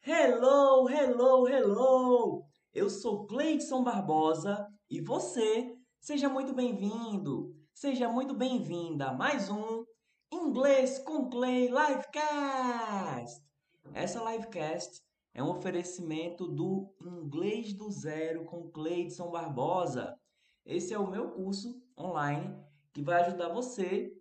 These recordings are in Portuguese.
Hello, hello, hello! Eu sou Cleidson Barbosa e você, seja muito bem-vindo, seja muito bem-vinda a mais um Inglês com Clay Livecast! Essa livecast é um oferecimento do Inglês do Zero com Cleidson Barbosa. Esse é o meu curso online que vai ajudar você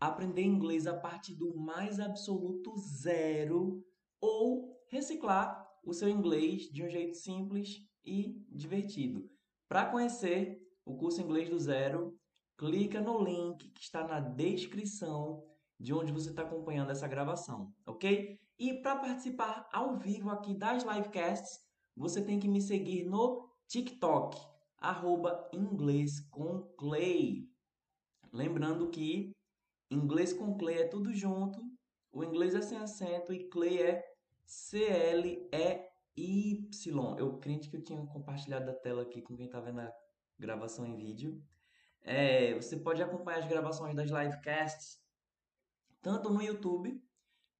a aprender inglês a partir do mais absoluto zero ou reciclar o seu inglês de um jeito simples e divertido. Para conhecer o curso Inglês do Zero, clica no link que está na descrição de onde você está acompanhando essa gravação, ok? E para participar ao vivo aqui das livecasts, você tem que me seguir no TikTok, arroba inglês com Clay. Lembrando que inglês com Clay é tudo junto, o inglês é sem acento e Clay é C-L-E-Y. Eu crente que eu tinha compartilhado a tela aqui com quem está vendo a gravação em vídeo. É, você pode acompanhar as gravações das livecasts tanto no YouTube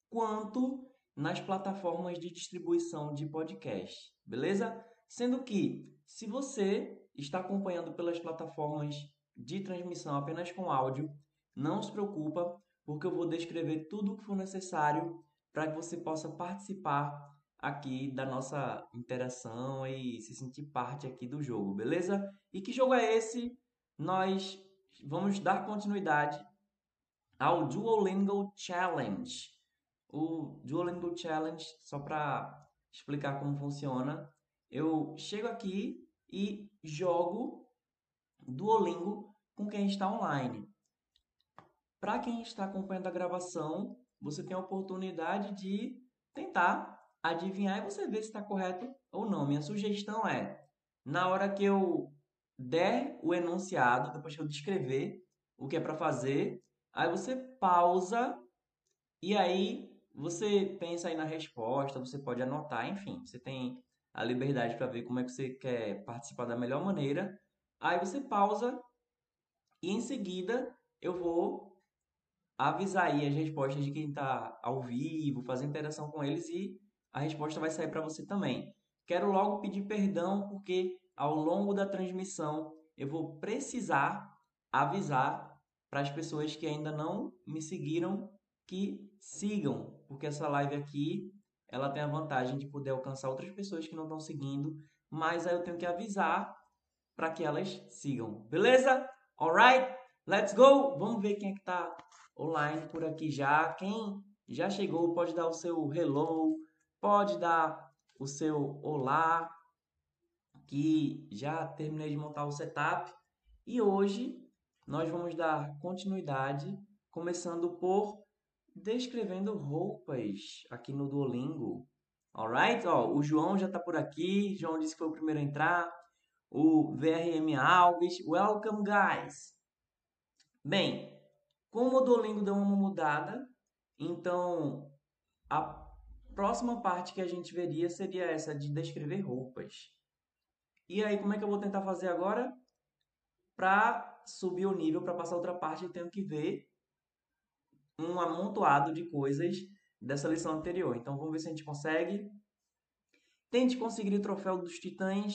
quanto nas plataformas de distribuição de podcast, beleza? Sendo que, se você está acompanhando pelas plataformas de transmissão apenas com áudio, não se preocupa, porque eu vou descrever tudo o que for necessário para que você possa participar aqui da nossa interação e se sentir parte aqui do jogo, beleza? E que jogo é esse? Nós vamos dar continuidade ao Duolingo Challenge. O Duolingo Challenge, só para explicar como funciona, eu chego aqui e jogo Duolingo com quem está online. Para quem está acompanhando a gravação, você tem a oportunidade de tentar adivinhar e você ver se está correto ou não. Minha sugestão é, na hora que eu der o enunciado, depois que eu descrever o que é para fazer, aí você pausa e aí você pensa aí na resposta, você pode anotar, enfim, você tem a liberdade para ver como é que você quer participar da melhor maneira. Aí você pausa e em seguida eu vou avisar aí as respostas de quem está ao vivo, fazer interação com eles e a resposta vai sair para você também. Quero logo pedir perdão porque ao longo da transmissão eu vou precisar avisar para as pessoas que ainda não me seguiram que sigam, porque essa live aqui ela tem a vantagem de poder alcançar outras pessoas que não estão seguindo, mas aí eu tenho que avisar para que elas sigam. Beleza? Alright? Let's go! Vamos ver quem é que está online por aqui já. Quem já chegou pode dar o seu hello, pode dar o seu olá, que já terminei de montar o setup. E hoje nós vamos dar continuidade, começando por descrevendo roupas aqui no Duolingo. Alright? Ó, o João já está por aqui. João disse que foi o primeiro a entrar. O VRM Alves. Welcome, guys! Bem, como o Duolingo deu uma mudada, então a próxima parte que a gente veria seria essa de descrever roupas. E aí, como é que eu vou tentar fazer agora? Para subir o nível, para passar outra parte, eu tenho que ver um amontoado de coisas dessa lição anterior. Então, vamos ver se a gente consegue. Tente conseguir o troféu dos titãs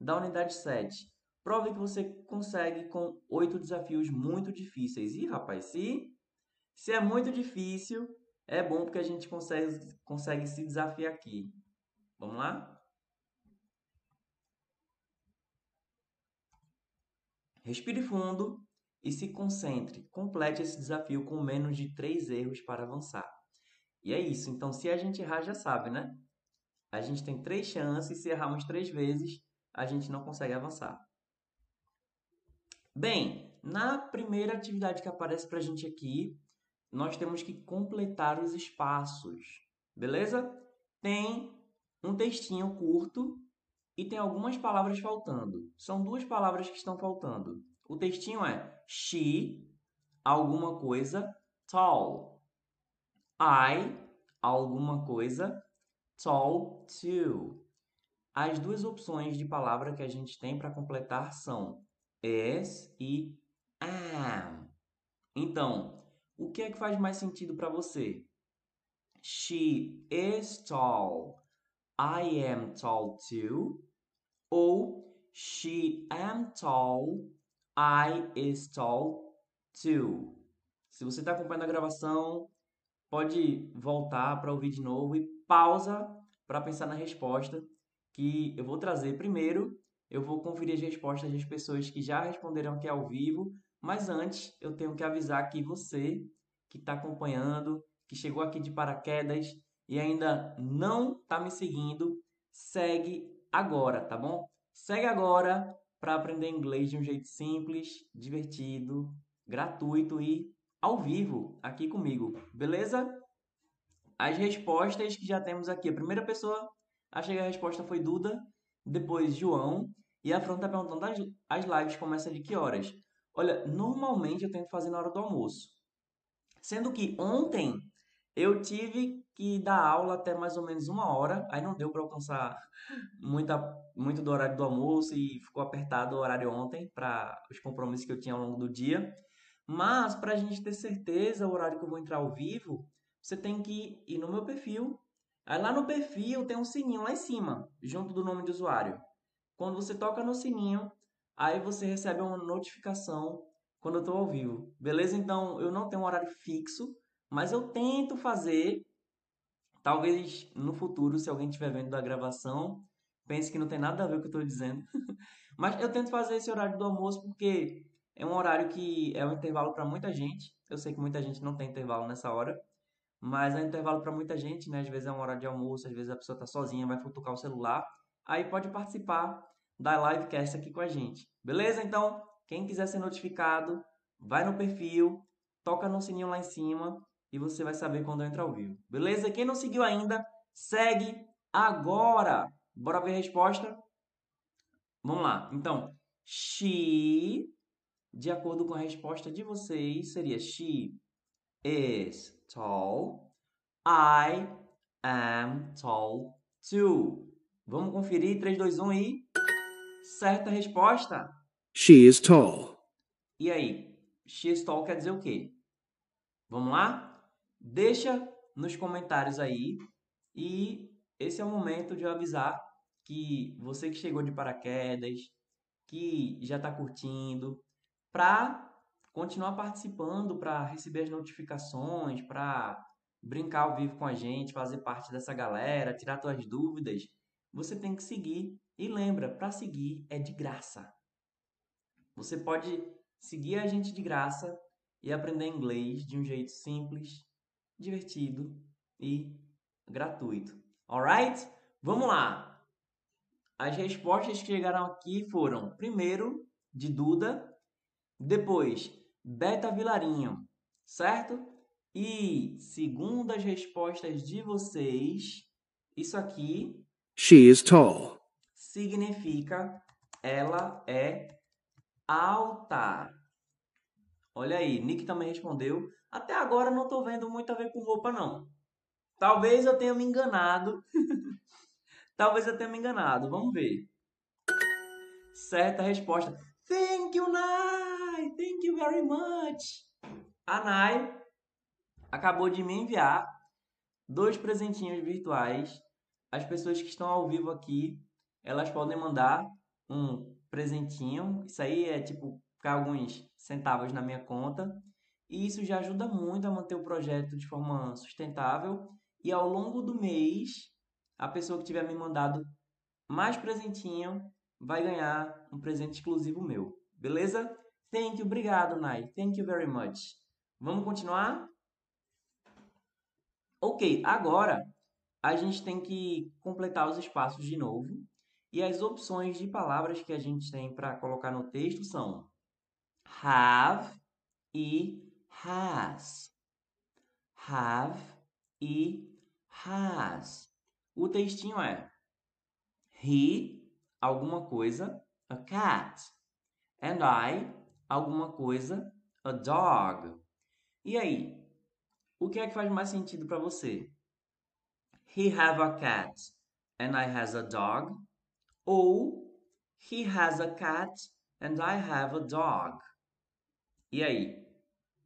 da unidade 7. Prove que você consegue com oito desafios muito difíceis. E, rapaz, se, se é muito difícil, é bom porque a gente consegue, consegue se desafiar aqui. Vamos lá? Respire fundo e se concentre. Complete esse desafio com menos de três erros para avançar. E é isso. Então, se a gente errar, já sabe, né? A gente tem três chances. Se errarmos três vezes, a gente não consegue avançar. Bem, na primeira atividade que aparece para a gente aqui, nós temos que completar os espaços, beleza? Tem um textinho curto e tem algumas palavras faltando. São duas palavras que estão faltando. O textinho é she, alguma coisa, tall. I, alguma coisa, tall too. As duas opções de palavra que a gente tem para completar são is e am. Então, o que é que faz mais sentido para você? She is tall. I am tall too. Ou she am tall, I is tall too. Se você está acompanhando a gravação, pode voltar para ouvir de novo e pausa para pensar na resposta que eu vou trazer primeiro. Eu vou conferir as respostas das pessoas que já responderam aqui ao vivo, mas antes eu tenho que avisar que você que está acompanhando, que chegou aqui de paraquedas e ainda não está me seguindo, segue agora, tá bom? Segue agora para aprender inglês de um jeito simples, divertido, gratuito e ao vivo aqui comigo, beleza? As respostas que já temos aqui. A primeira pessoa, achei que a resposta foi Duda, depois João, e a Fran está perguntando as, as lives começam de que horas? Olha, normalmente eu tento fazer na hora do almoço. Sendo que ontem eu tive que dar aula até mais ou menos uma hora, aí não deu para alcançar muita, muito do horário do almoço e ficou apertado o horário ontem para os compromissos que eu tinha ao longo do dia. Mas para a gente ter certeza o horário que eu vou entrar ao vivo, você tem que ir no meu perfil. Aí lá no perfil tem um sininho lá em cima, junto do nome do usuário. Quando você toca no sininho, aí você recebe uma notificação quando eu estou ao vivo. Beleza? Então eu não tenho um horário fixo mas eu tento fazer, talvez no futuro, se alguém estiver vendo da gravação, pense que não tem nada a ver com o que eu estou dizendo. Mas eu tento fazer esse horário do almoço porque é um horário que é um intervalo para muita gente. Eu sei que muita gente não tem intervalo nessa hora, mas é um intervalo para muita gente, né? Às vezes é uma hora de almoço, às vezes a pessoa está sozinha, vai futucar o celular. Aí pode participar da livecast aqui com a gente. Beleza? Então, quem quiser ser notificado, vai no perfil, toca no sininho lá em cima e você vai saber quando eu entrar ao vivo. Beleza? Quem não seguiu ainda, segue agora. Bora ver a resposta? Vamos lá. Então, she, de acordo com a resposta de vocês, seria she is tall. I am tall too. Vamos conferir 3, 2, 1 e certa resposta. She is tall. E aí? She is tall quer dizer o quê? Vamos lá? Deixa nos comentários aí e esse é o momento de eu avisar que você que chegou de paraquedas, que já está curtindo, para continuar participando, para receber as notificações, para brincar ao vivo com a gente, fazer parte dessa galera, tirar suas dúvidas, você tem que seguir. E lembra, para seguir é de graça. Você pode seguir a gente de graça e aprender inglês de um jeito simples, divertido e gratuito. Alright? Vamos lá! As respostas que chegaram aqui foram: primeiro, de Duda, depois, Beta Vilarinho, certo? E segundo as respostas de vocês, isso aqui. She is tall. Significa ela é alta. Olha aí, Nick também respondeu. Até agora não estou vendo muito a ver com roupa, não. Talvez eu tenha me enganado. Talvez eu tenha me enganado. Vamos ver. Certa resposta. Thank you, Nai! Thank you very much! A Nai acabou de me enviar dois presentinhos virtuais. As pessoas que estão ao vivo aqui, elas podem mandar um presentinho. Isso aí é tipo ficar alguns centavos na minha conta. E isso já ajuda muito a manter o projeto de forma sustentável. E ao longo do mês, a pessoa que tiver me mandado mais presentinho vai ganhar um presente exclusivo meu. Beleza? Thank you, obrigado, Nai. Thank you very much. Vamos continuar? Ok, agora a gente tem que completar os espaços de novo. E as opções de palavras que a gente tem para colocar no texto são have e has. Have e has. O textinho é he, alguma coisa, a cat. And I, alguma coisa, a dog. E aí? O que é que faz mais sentido para você? He have a cat and I has a dog. Ou he has a cat and I have a dog. E aí?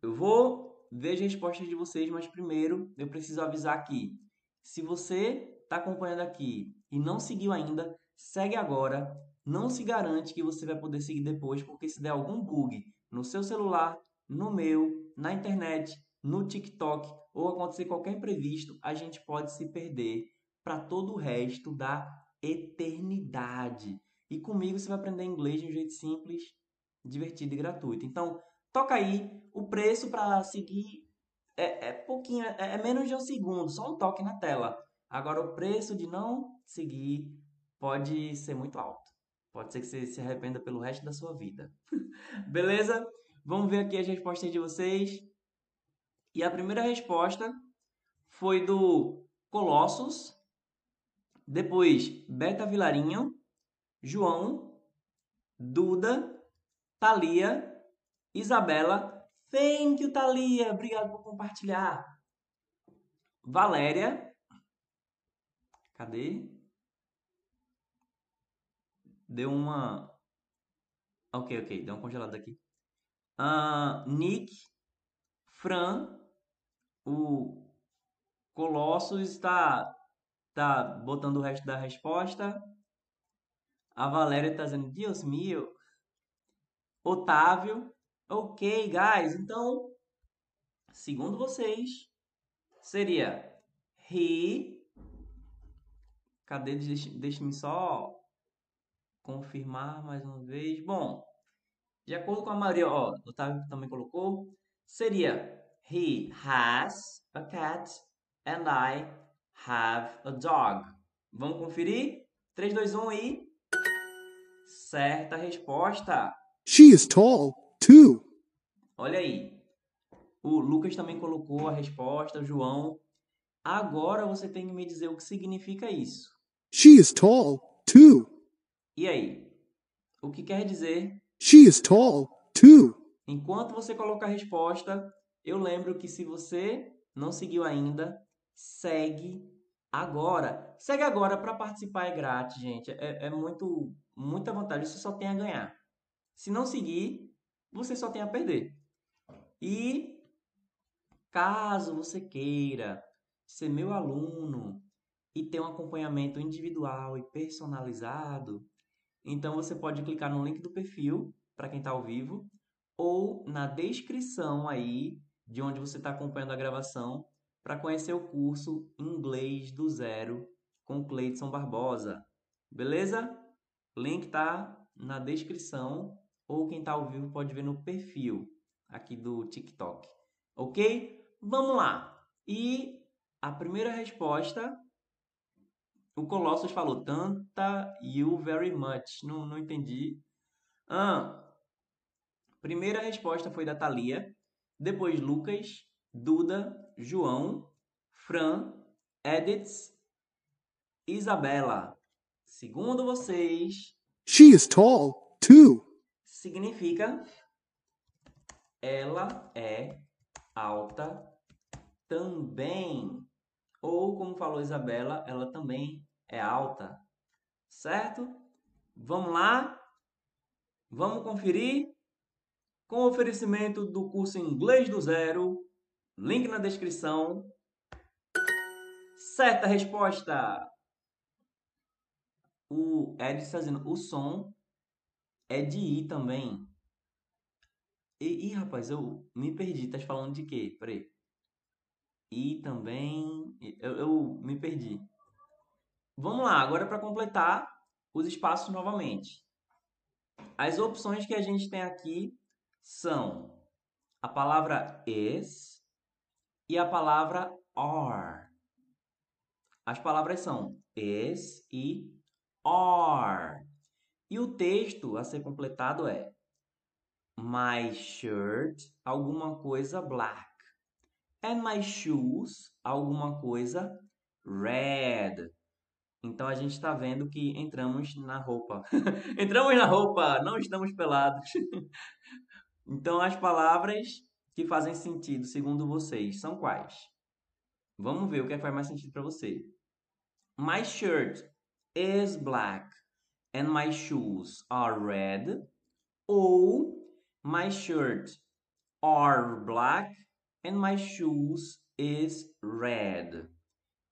Eu vou ver as respostas de vocês, mas primeiro eu preciso avisar aqui. Se você está acompanhando aqui e não seguiu ainda, segue agora. Não se garante que você vai poder seguir depois, porque se der algum bug no seu celular, no meu, na internet, no TikTok ou acontecer qualquer imprevisto, a gente pode se perder para todo o resto da eternidade. E comigo você vai aprender inglês de um jeito simples, divertido e gratuito. Então, toca aí. O preço para seguir é, é pouquinho, é, é, menos de um segundo, só um toque na tela. Agora, o preço de não seguir pode ser muito alto. Pode ser que você se arrependa pelo resto da sua vida. Beleza? Vamos ver aqui as respostas de vocês. E a primeira resposta foi do Colossus, depois Beta Vilarinho, João, Duda, Thalia, Isabela. Thank you, Thalia. Obrigado por compartilhar. Valéria. Cadê? Deu uma. Ok, ok. Deu uma congelada aqui. Uh, Nick, Fran, o Colossus está tá botando o resto da resposta. A Valéria está dizendo, Deus meu. Otávio, ok, guys. Então, segundo vocês, seria he. Cadê? Deixe-me só confirmar mais uma vez. Bom, de acordo com a maioria, ó, o Otávio também colocou, seria He has a cat and I have a dog. Vamos conferir? 3, 2, 1 e. Certa resposta. She is tall, too. Olha aí. O Lucas também colocou a resposta, o João. Agora você tem que me dizer o que significa isso. She is tall, too. E aí? O que quer dizer? She is tall, too. Enquanto você coloca a resposta, eu lembro que se você não seguiu ainda, segue agora. Segue agora para participar é grátis, gente. É, é muito muita vantagem. Você só tem a ganhar. Se não seguir, você só tem a perder. E caso você queira ser meu aluno e ter um acompanhamento individual e personalizado, então você pode clicar no link do perfil para quem está ao vivo ou na descrição aí de onde você está acompanhando a gravação para conhecer o curso Inglês do Zero com Cleidson Barbosa. Beleza? Link tá na descrição ou quem está ao vivo pode ver no perfil aqui do TikTok. Ok? Vamos lá. E a primeira resposta, o Colossus falou tanta you very much. Não, não entendi. Ah, primeira resposta foi da Thalia. Depois Lucas, Duda, João, Fran, Edith, Isabela. Segundo vocês, she is tall too. Significa ela é alta também. Ou como falou Isabela, ela também é alta. Certo? Vamos lá? Vamos conferir? Com oferecimento do curso Inglês do Zero, link na descrição. Certa resposta! O Ed está dizendo, o som é de I também. E, ih, rapaz, eu me perdi. Tá falando de quê? Peraí. I também. Eu, eu me perdi. Vamos lá, agora para completar os espaços novamente. As opções que a gente tem aqui são a palavra is e a palavra are. As palavras são is e are. E o texto a ser completado é My shirt, alguma coisa black. And my shoes, alguma coisa red. Então a gente está vendo que entramos na roupa. entramos na roupa, não estamos pelados. Então, as palavras que fazem sentido, segundo vocês, são quais? Vamos ver o que, é que faz mais sentido para você. My shirt is black and my shoes are red. Ou my shirt are black and my shoes is red.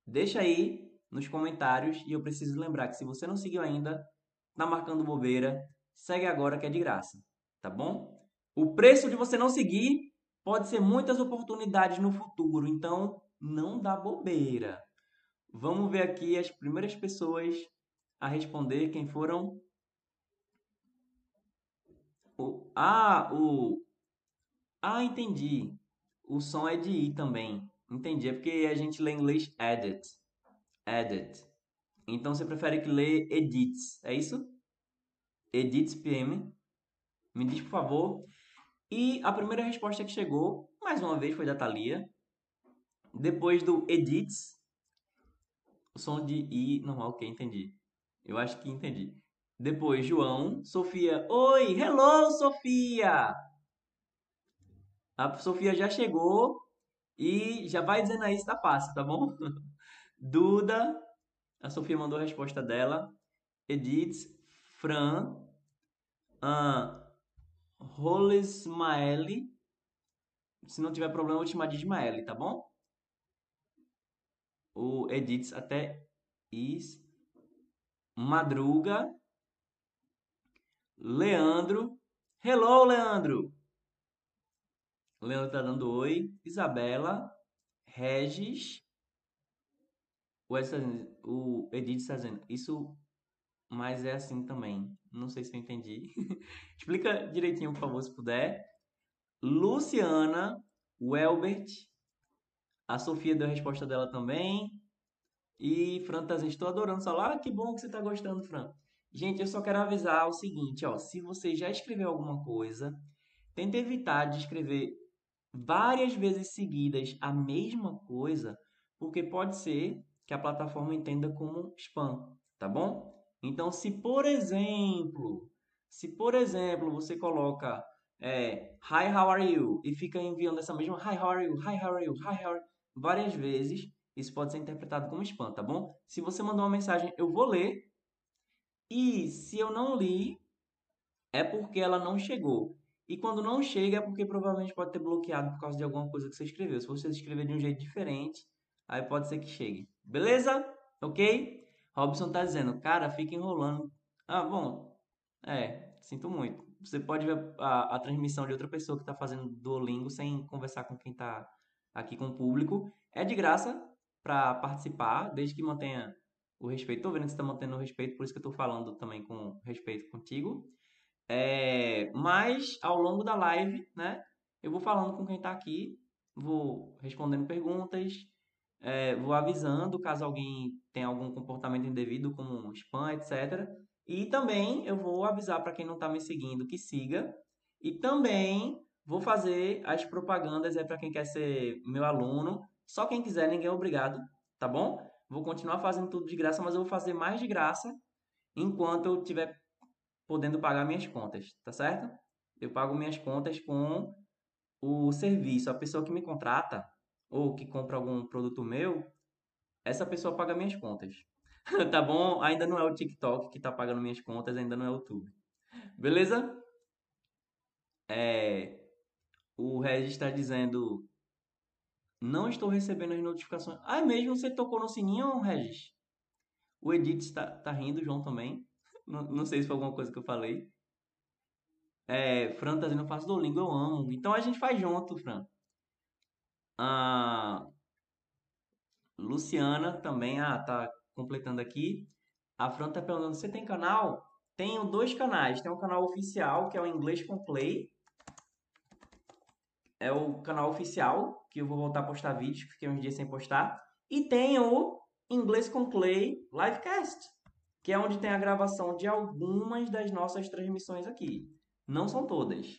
Deixa aí nos comentários. E eu preciso lembrar que se você não seguiu ainda, tá marcando bobeira, segue agora que é de graça, tá bom? O preço de você não seguir pode ser muitas oportunidades no futuro, então não dá bobeira. Vamos ver aqui as primeiras pessoas a responder quem foram. O, ah, o. Ah, entendi. O som é de I também. Entendi. É porque a gente lê em inglês edit. Edit. Então você prefere que lê edits, é isso? Edits PM. Me diz, por favor. E a primeira resposta que chegou, mais uma vez, foi da Thalia. Depois do edits, o som de I normal, ok, entendi. Eu acho que entendi. Depois, João, Sofia. Oi, hello, Sofia! A Sofia já chegou e já vai dizendo aí se tá fácil, tá bom? Duda, a Sofia mandou a resposta dela. Edith, Fran, uh, Rolesmaeli. Se não tiver problema, eu vou te chamar de tá bom? O Edith até Is. Madruga. Leandro. Hello, Leandro! Leandro tá dando oi. Isabela. Regis. O, o Edith está dizendo, isso, mas é assim também. Não sei se eu entendi. Explica direitinho, por favor, se puder. Luciana, Welbert. A Sofia deu a resposta dela também. E Fran tá dizendo, estou adorando falar. Ah, que bom que você está gostando, Fran. Gente, eu só quero avisar o seguinte, ó. Se você já escreveu alguma coisa, tente evitar de escrever várias vezes seguidas a mesma coisa, porque pode ser que a plataforma entenda como spam, tá bom? Então, se por exemplo, se por exemplo você coloca é, Hi, how are you? E fica enviando essa mesma Hi, how are you? Hi, how are you? Hi, how are you? Várias vezes, isso pode ser interpretado como spam, tá bom? Se você mandou uma mensagem, eu vou ler. E se eu não li, é porque ela não chegou. E quando não chega, é porque provavelmente pode ter bloqueado por causa de alguma coisa que você escreveu. Se você escrever de um jeito diferente, aí pode ser que chegue. Beleza? Ok? Robson tá dizendo, cara, fica enrolando. Ah, bom. É, sinto muito. Você pode ver a, a transmissão de outra pessoa que está fazendo Duolingo sem conversar com quem está aqui com o público. É de graça para participar, desde que mantenha o respeito. Tô vendo que você está mantendo o respeito, por isso que eu estou falando também com respeito contigo. É, mas ao longo da live, né, eu vou falando com quem está aqui, vou respondendo perguntas, é, vou avisando caso alguém tenha algum comportamento indevido, como spam, etc. E também eu vou avisar para quem não está me seguindo que siga. E também vou fazer as propagandas é para quem quer ser meu aluno. Só quem quiser, ninguém é obrigado, tá bom? Vou continuar fazendo tudo de graça, mas eu vou fazer mais de graça enquanto eu tiver podendo pagar minhas contas, tá certo? Eu pago minhas contas com o serviço. A pessoa que me contrata, ou que compra algum produto meu, essa pessoa paga minhas contas. tá bom? Ainda não é o TikTok que tá pagando minhas contas, ainda não é o YouTube. Beleza? É, o Regis está dizendo: Não estou recebendo as notificações. Ah, é mesmo? Você tocou no sininho, Regis? O Edith está tá rindo, João também. Não, não sei se foi alguma coisa que eu falei. É, Fran tá dizendo: Eu faço Duolingo, eu amo. Então a gente faz junto, Fran. A Luciana também, ah, tá completando aqui. A Fran tá perguntando, você tem canal? Tenho dois canais. Tem um canal oficial, que é o Inglês com Clay. É o canal oficial, que eu vou voltar a postar vídeos, que fiquei uns dias sem postar. E tem o Inglês com Clay Livecast, que é onde tem a gravação de algumas das nossas transmissões aqui. Não são todas.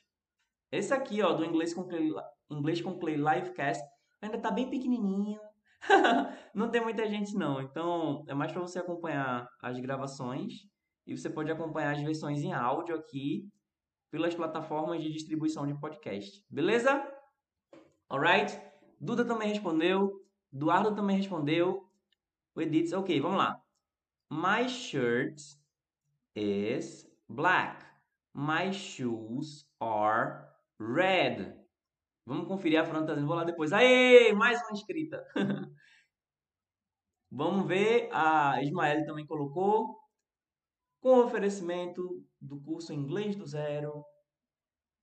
Esse aqui, ó, do Inglês com Clay, Inglês com Clay Livecast, ainda tá bem pequenininho. não tem muita gente não. Então, é mais para você acompanhar as gravações e você pode acompanhar as versões em áudio aqui pelas plataformas de distribuição de podcast. Beleza? Alright? Duda também respondeu. Eduardo também respondeu. O Edith, ok, vamos lá. My shirt is black. My shoes are red. Vamos conferir a tá dizendo, vou lá depois. Aê, mais uma inscrita. Vamos ver, a Ismael também colocou. Com oferecimento do curso Inglês do Zero.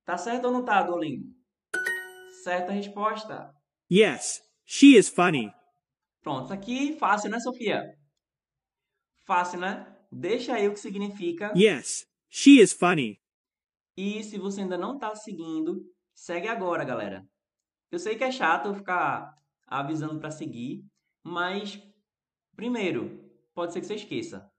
Tá certo ou não tá, Duolingo? Certa resposta. Yes, she is funny. Pronto, isso aqui fácil, né, Sofia? Fácil, né? Deixa aí o que significa. Yes, she is funny. E se você ainda não tá seguindo, segue agora, galera. Eu sei que é chato ficar avisando para seguir, mas primeiro, pode ser que você esqueça.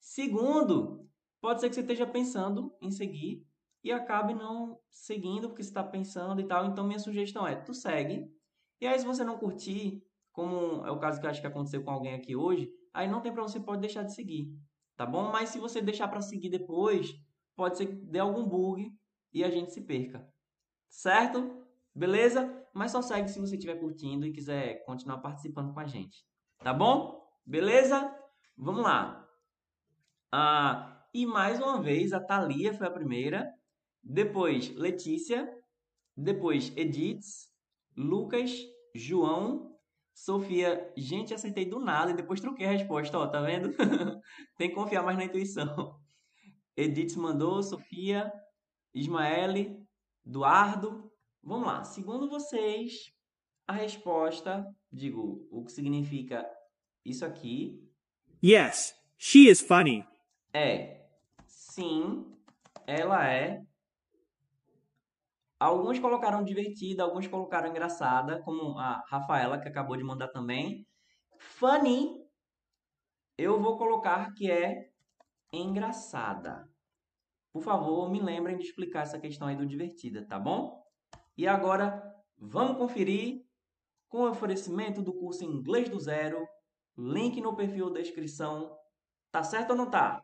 Segundo, pode ser que você esteja pensando em seguir e acabe não seguindo porque você está pensando e tal. Então, minha sugestão é: tu segue. E aí, se você não curtir, como é o caso que eu acho que aconteceu com alguém aqui hoje, aí não tem problema, você pode deixar de seguir, tá bom? Mas se você deixar para seguir depois, pode ser que dê algum bug e a gente se perca, certo? Beleza? Mas só segue se você estiver curtindo e quiser continuar participando com a gente, tá bom? Beleza? Vamos lá. Ah, e mais uma vez, a Thalia foi a primeira, depois Letícia, depois Edith, Lucas, João, Sofia. Gente, acertei do nada e depois troquei a resposta, ó, tá vendo? Tem que confiar mais na intuição. Edith mandou, Sofia, Ismaele, Eduardo. Vamos lá. Segundo vocês, a resposta, digo, o que significa isso aqui Yes, she is funny. é sim, ela é. Alguns colocaram divertida, alguns colocaram engraçada, como a Rafaela que acabou de mandar também. Funny, eu vou colocar que é engraçada. Por favor, me lembrem de explicar essa questão aí do divertida, tá bom? E agora, vamos conferir com o oferecimento do curso Inglês do Zero, link no perfil da descrição. Tá certo ou não tá?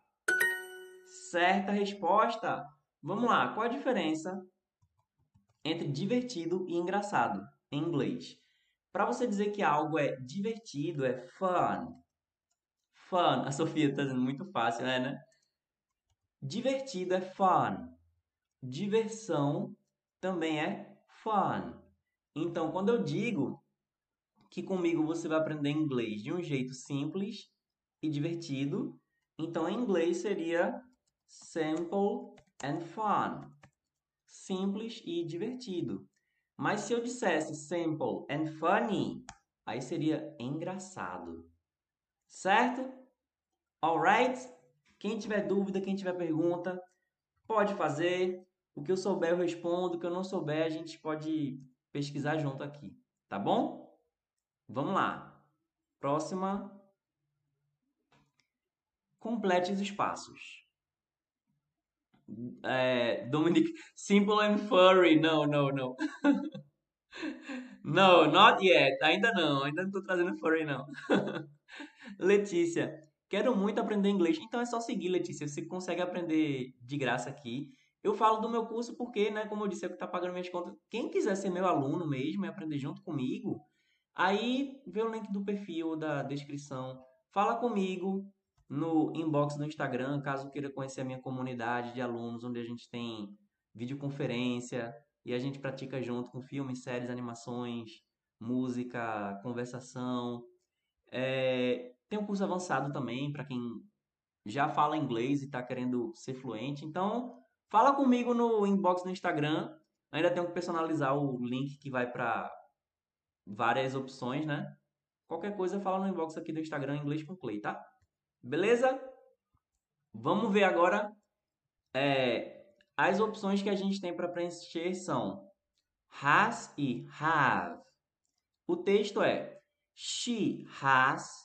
Certa resposta. Vamos lá, qual a diferença entre divertido e engraçado em inglês? Para você dizer que algo é divertido, é fun. Fun. A Sofia está dizendo muito fácil, é, né? Divertido é fun. Diversão também é fun. Então, quando eu digo que comigo você vai aprender inglês de um jeito simples e divertido, então em inglês seria simple and fun. Simples e divertido. Mas se eu dissesse simple and funny, aí seria engraçado. Certo? Alright? Quem tiver dúvida, quem tiver pergunta, pode fazer. O que eu souber eu respondo, o que eu não souber a gente pode pesquisar junto aqui, tá bom? Vamos lá. Próxima. Complete os espaços. É, Dominic, simple and furry. No, no, no. no, not yet. Ainda não. Ainda não estou trazendo furry, não. Letícia, quero muito aprender inglês. Então é só seguir, Letícia. Você consegue aprender de graça aqui. Eu falo do meu curso porque, né, como eu disse, é que está pagando minhas contas. Quem quiser ser meu aluno mesmo e aprender junto comigo, aí vê o link do perfil, da descrição. Fala comigo no inbox do Instagram, caso queira conhecer a minha comunidade de alunos, onde a gente tem videoconferência e a gente pratica junto com filmes, séries, animações, música, conversação. É, tem um curso avançado também para quem já fala inglês e está querendo ser fluente. Então, fala comigo no inbox do Instagram. Ainda tenho que personalizar o link que vai para várias opções, né? Qualquer coisa, fala no inbox aqui do Instagram Inglês com Clay, tá? Beleza? Vamos ver agora é, as opções que a gente tem para preencher são has e have. O texto é She has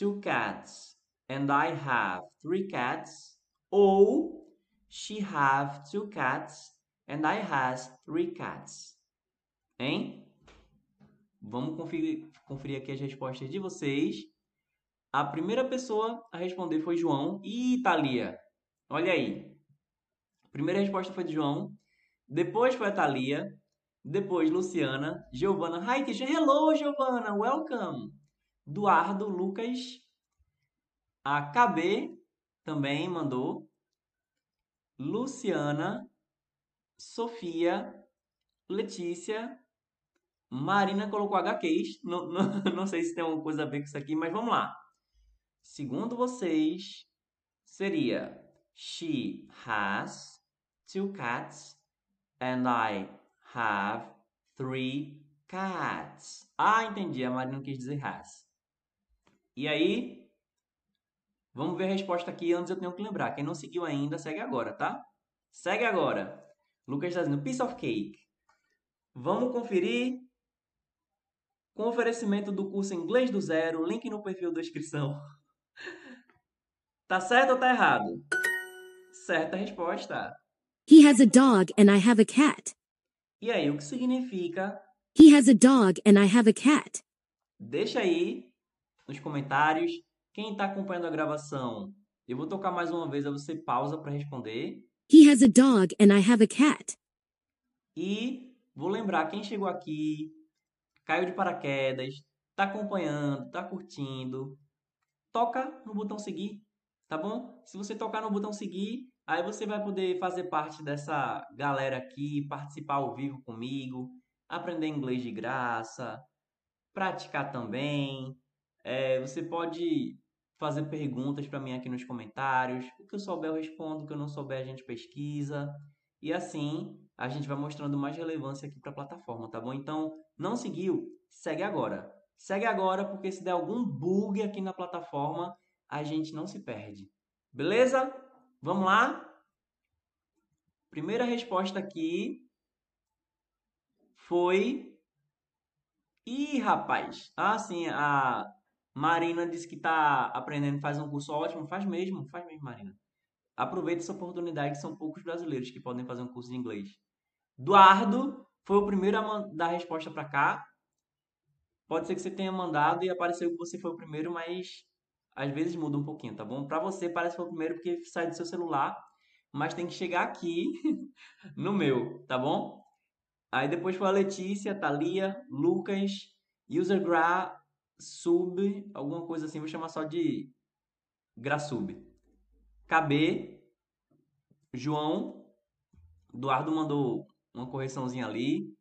two cats and I have three cats. Ou She have two cats and I has three cats. Hein? Vamos conferir, conferir aqui as respostas de vocês. A primeira pessoa a responder foi João. e Thalia, olha aí. A primeira resposta foi de João. Depois foi a Thalia. Depois Luciana. Giovana. Hi, teacher. Hello, Giovana. Welcome. Eduardo, Lucas. A KB também mandou. Luciana. Sofia. Letícia. Marina colocou HQs. Não, não, não sei se tem alguma coisa a ver com isso aqui, mas vamos lá. segundo vocês, seria She has two cats and I have three cats. Ah, entendi. A Marina quis dizer has. E aí, vamos ver a resposta aqui. Antes eu tenho que lembrar. Quem não seguiu ainda, segue agora, tá? Segue agora. Lucas está dizendo piece of cake. Vamos conferir com oferecimento do curso Inglês do Zero, link no perfil da descrição. Tá certo ou tá errado? Certa resposta. He has a dog and I have a cat. E aí, o que significa? He has a dog and I have a cat. Deixa aí nos comentários. Quem está acompanhando a gravação, eu vou tocar mais uma vez, aí você pausa para responder. He has a dog and I have a cat. E vou lembrar, quem chegou aqui, caiu de paraquedas, está acompanhando, está curtindo, toca no botão seguir, tá bom? Se você tocar no botão seguir, aí você vai poder fazer parte dessa galera aqui, participar ao vivo comigo, aprender inglês de graça, praticar também. É, você pode fazer perguntas para mim aqui nos comentários. O que eu souber eu respondo, o que eu não souber a gente pesquisa. E assim a gente vai mostrando mais relevância aqui para a plataforma, tá bom? Então, não seguiu? Segue agora. Segue agora, porque se der algum bug aqui na plataforma, a gente não se perde. Beleza? Vamos lá? Primeira resposta aqui foi. Ih, rapaz! Ah, sim, a Marina disse que está aprendendo, faz um curso ótimo. Faz mesmo, faz mesmo, Marina. Aproveita essa oportunidade, que são poucos brasileiros que podem fazer um curso de inglês. Eduardo foi o primeiro a dar a resposta para cá. Pode ser que você tenha mandado e apareceu que você foi o primeiro, mas às vezes muda um pouquinho, tá bom? Para você parece que foi o primeiro porque sai do seu celular, mas tem que chegar aqui no meu, tá bom? Aí depois foi a Letícia, Thalia, Lucas, UserGra, Sub, alguma coisa assim, vou chamar só de Grasub. KB, João, Eduardo mandou uma correçãozinha ali.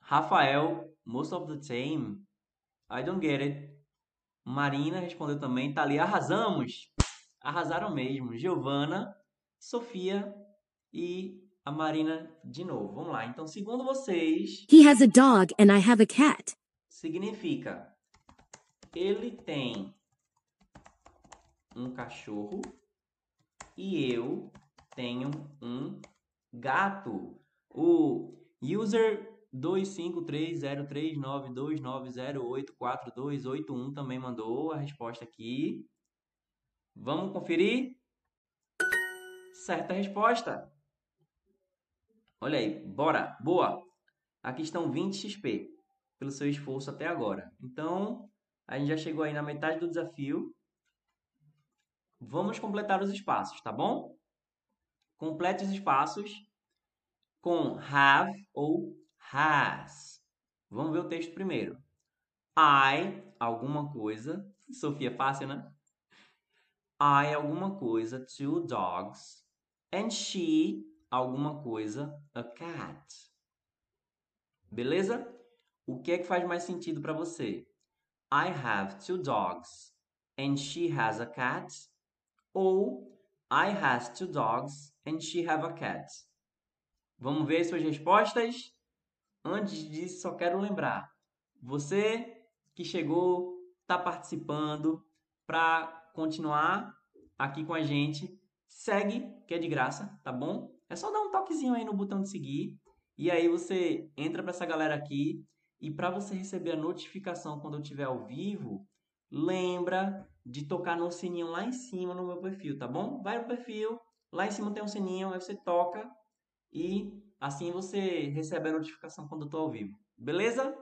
Rafael, most of the time, I don't get it. Marina respondeu também, tá ali, arrasamos. Arrasaram mesmo. Giovana, Sofia e a Marina de novo. Vamos lá. Então, segundo vocês, He has a dog and I have a cat. significa ele tem um cachorro e eu tenho um gato. O user 253039290842881 também mandou a resposta aqui. Vamos conferir? Certa resposta. Olha aí, bora, boa. Aqui estão 20 XP pelo seu esforço até agora. Então, a gente já chegou aí na metade do desafio. Vamos completar os espaços, tá bom? Complete os espaços com have ou has. Vamos ver o texto primeiro. I, alguma coisa. Sofia, fácil, né? I, alguma coisa. Two dogs. And she, alguma coisa. A cat. Beleza? O que é que faz mais sentido para você? I have two dogs. And she has a cat. Ou I has two dogs and she have a cat. Vamos ver suas respostas? Antes disso, só quero lembrar. Você que chegou, está participando, para continuar aqui com a gente, segue, que é de graça, tá bom? É só dar um toquezinho aí no botão de seguir. E aí você entra para essa galera aqui. E para você receber a notificação quando eu estiver ao vivo, lembra de tocar no sininho lá em cima no meu perfil, tá bom? Vai no perfil, lá em cima tem um sininho, aí você toca e assim você recebe a notificação quando eu estou ao vivo. Beleza?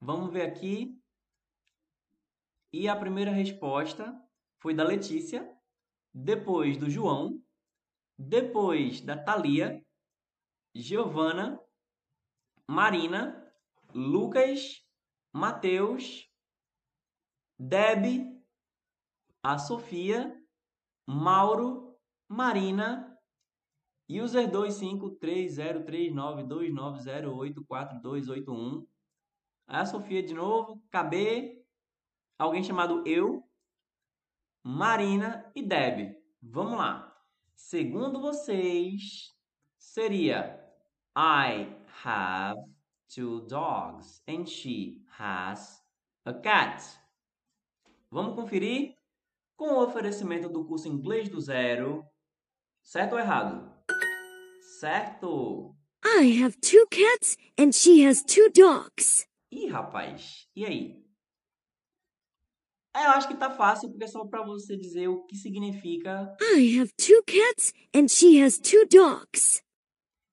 Vamos ver aqui. E a primeira resposta foi da Letícia, depois do João, depois da Thalia, Giovana, Marina, Lucas, Matheus, Deb, a Sofia, Mauro, Marina, user 25303929084281. A Sofia de novo, KB, alguém chamado eu, Marina e Deb. Vamos lá. Segundo vocês, seria I have two dogs and she has a cat. Vamos conferir com o oferecimento do curso Inglês do Zero. Certo ou errado? Certo! I have two cats and she has two dogs. Ih, rapaz, e aí? É, eu acho que tá fácil, porque é só pra você dizer o que significa. I have two cats and she has two dogs.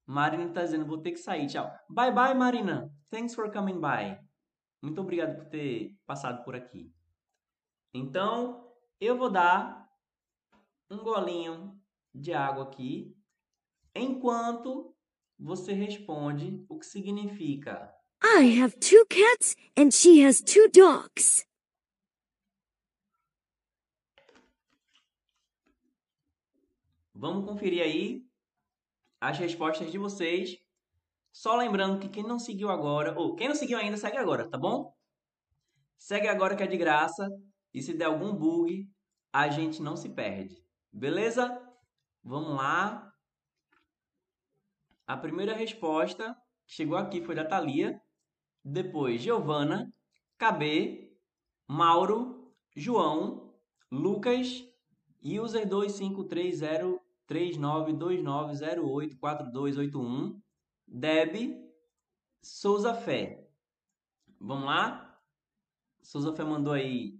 Marina tá dizendo, vou ter que sair, tchau. Bye bye, Marina. Thanks for coming by. Muito obrigado por ter passado por aqui. Então, eu vou dar um golinho de água aqui, enquanto você responde o que significa. I have two cats and she has two dogs. Vamos conferir aí as respostas de vocês. Só lembrando que quem não seguiu agora, ou quem não seguiu ainda, segue agora, tá bom? Segue agora que é de graça. E se der algum bug, a gente não se perde. Beleza? Vamos lá. A primeira resposta que chegou aqui foi da Thalia. Depois, Giovana, KB, Mauro, João, Lucas, user 25303929084281, Deb, Souza Fé. Vamos lá? Souza Fé mandou aí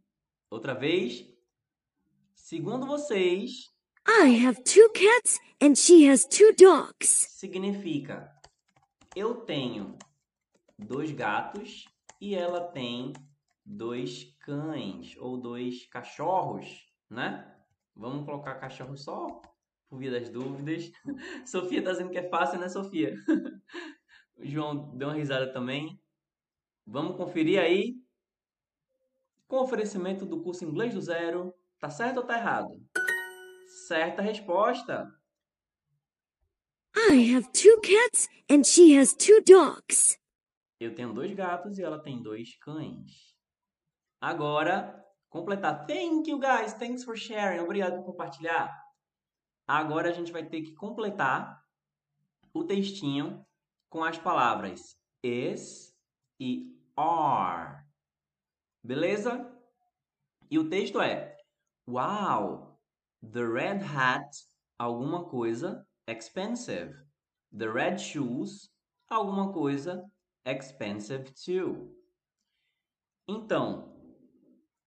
outra vez. Segundo vocês, I have two cats and she has two dogs. significa eu tenho dois gatos e ela tem dois cães ou dois cachorros, né? Vamos colocar cachorro só por via das dúvidas. Sofia tá dizendo que é fácil, né, Sofia? o João deu uma risada também. Vamos conferir aí. Com oferecimento do curso Inglês do Zero, tá certo ou tá errado? Certa resposta. I have two cats and she has two dogs. Eu tenho dois gatos e ela tem dois cães. Agora, completar. Thank you guys, thanks for sharing. Obrigado por compartilhar. Agora a gente vai ter que completar o textinho com as palavras is e are. Beleza? E o texto é: Wow, the red hat, alguma coisa, expensive. The red shoes, alguma coisa, expensive too. Então,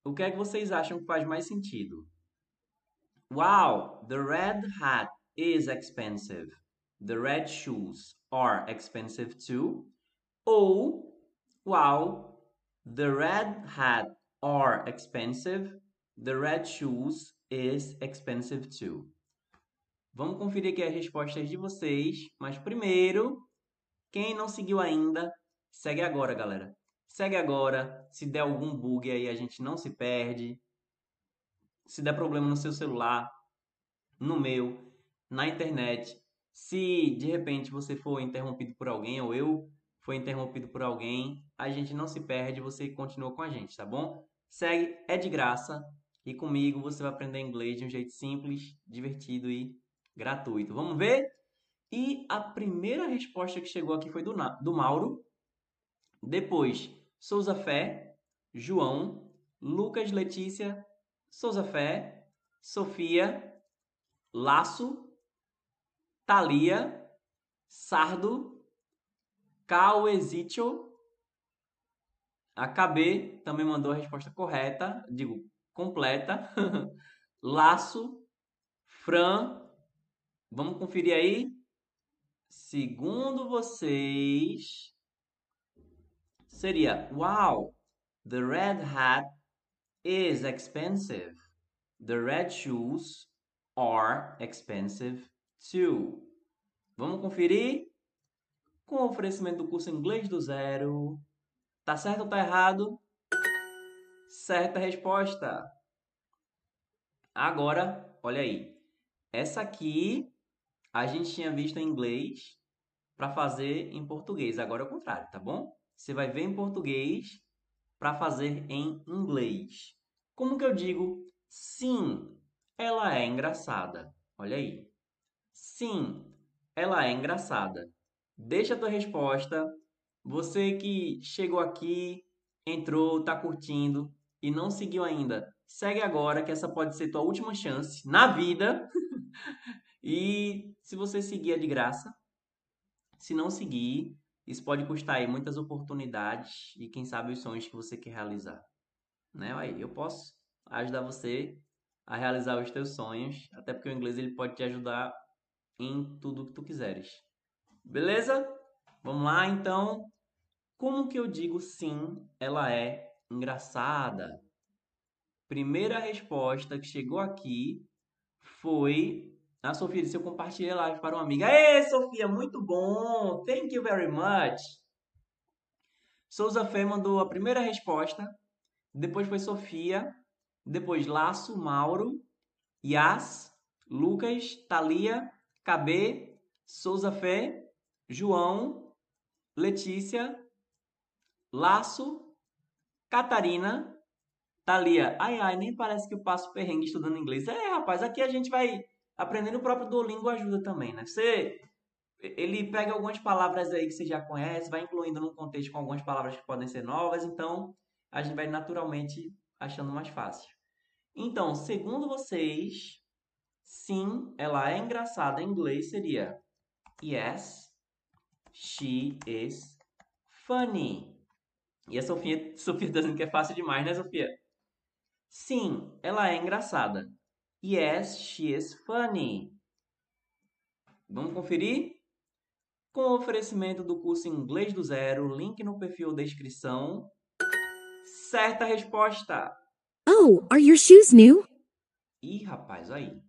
o que é que vocês acham que faz mais sentido? Wow, the red hat is expensive. The red shoes are expensive too. Ou, wow, the red hat are expensive. The red shoes is expensive too. Vamos conferir aqui as respostas de vocês, mas primeiro, quem não seguiu ainda, segue agora, galera. Segue agora. Se der algum bug aí, a gente não se perde. Se der problema no seu celular, no meu, na internet, se de repente você for interrompido por alguém ou eu for interrompido por alguém, a gente não se perde, você continua com a gente, tá bom? Segue, é de graça e comigo você vai aprender inglês de um jeito simples, divertido e gratuito. Vamos ver? E a primeira resposta que chegou aqui foi do, do Mauro. Depois, Souza Fé, João, Lucas Letícia, Souza Fé, Sofia, Laço, Thalia, Sardo, Cauesitio, a KB também mandou a resposta correta, digo, completa. Laço, Fran, vamos conferir aí? Segundo vocês, seria Wow, the red hat is expensive. The red shoes are expensive too. Vamos conferir? Com o oferecimento do curso Inglês do Zero. Tá certo ou tá errado? Certa resposta. Agora, olha aí. Essa aqui a gente tinha visto em inglês para fazer em português. Agora é o contrário, tá bom? Você vai ver em português para fazer em inglês. Como que eu digo? Sim, ela é engraçada. Olha aí. Sim, ela é engraçada. Deixa a tua resposta. Você que chegou aqui, entrou, tá curtindo e não seguiu ainda, segue agora que essa pode ser tua última chance na vida. e se você seguir é de graça. Se não seguir, isso pode custar aí muitas oportunidades e quem sabe os sonhos que você quer realizar. Né? Aí, eu posso ajudar você a realizar os teus sonhos, até porque o inglês ele pode te ajudar em tudo que tu quiseres. Beleza? Vamos lá, então. Como que eu digo sim, ela é engraçada? Primeira resposta que chegou aqui foi a Sofia disse: Eu compartilhei a live para uma amiga. Ei, Sofia, muito bom! Thank you very much. Souza Fê mandou a primeira resposta. Depois foi Sofia. Depois Laço, Mauro, Yas, Lucas, Thalia, KB, Souza Fé, João, Letícia, Laço, Catarina, Thalia. Ai, ai, nem parece que eu passo perrengue estudando inglês. É, rapaz, aqui a gente vai aprendendo o próprio Duolingo ajuda também, né? Você ele pega algumas palavras aí que você já conhece, vai incluindo no contexto com algumas palavras que podem ser novas, então a gente vai naturalmente achando mais fácil. Então, segundo vocês, sim, ela é engraçada em inglês seria Yes, she is funny. E a Sofia, Sofia tá dizendo que é fácil demais, né, Sofia? Sim, ela é engraçada. Yes, she is funny. Vamos conferir? Com o oferecimento do curso Inglês do Zero, link no perfil descrição. Certa resposta. Oh, are your shoes new? Ih, rapaz, aí.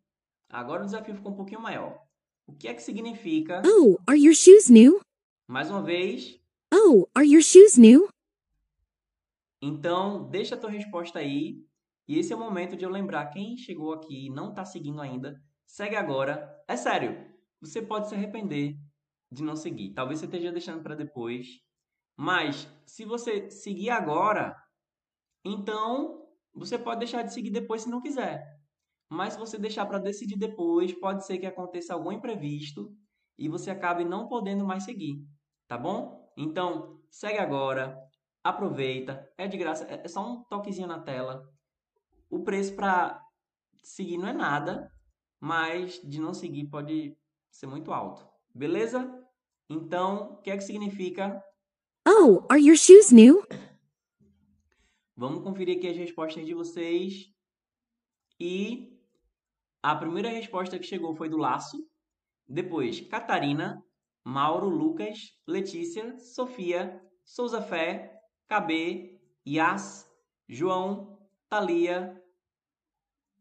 Agora o desafio ficou um pouquinho maior. O que é que significa? Oh, are your shoes new? Mais uma vez. Oh, are your shoes new? Então, deixa a tua resposta aí. E esse é o momento de eu lembrar quem chegou aqui e não está seguindo ainda. Segue agora. É sério, você pode se arrepender de não seguir. Talvez você esteja deixando para depois. Mas, se você seguir agora, então você pode deixar de seguir depois se não quiser. Mas se você deixar para decidir depois, pode ser que aconteça algum imprevisto e você acabe não podendo mais seguir, tá bom? Então, segue agora, aproveita, é de graça, é só um toquezinho na tela. O preço para seguir não é nada, mas de não seguir pode ser muito alto. Beleza? Então, o que é que significa? Oh, are your shoes new? Vamos conferir aqui as respostas de vocês. E a primeira resposta que chegou foi do Laço. Depois, Catarina, Mauro, Lucas, Letícia, Sofia, Souza Fé, KB, Yas, João, Thalia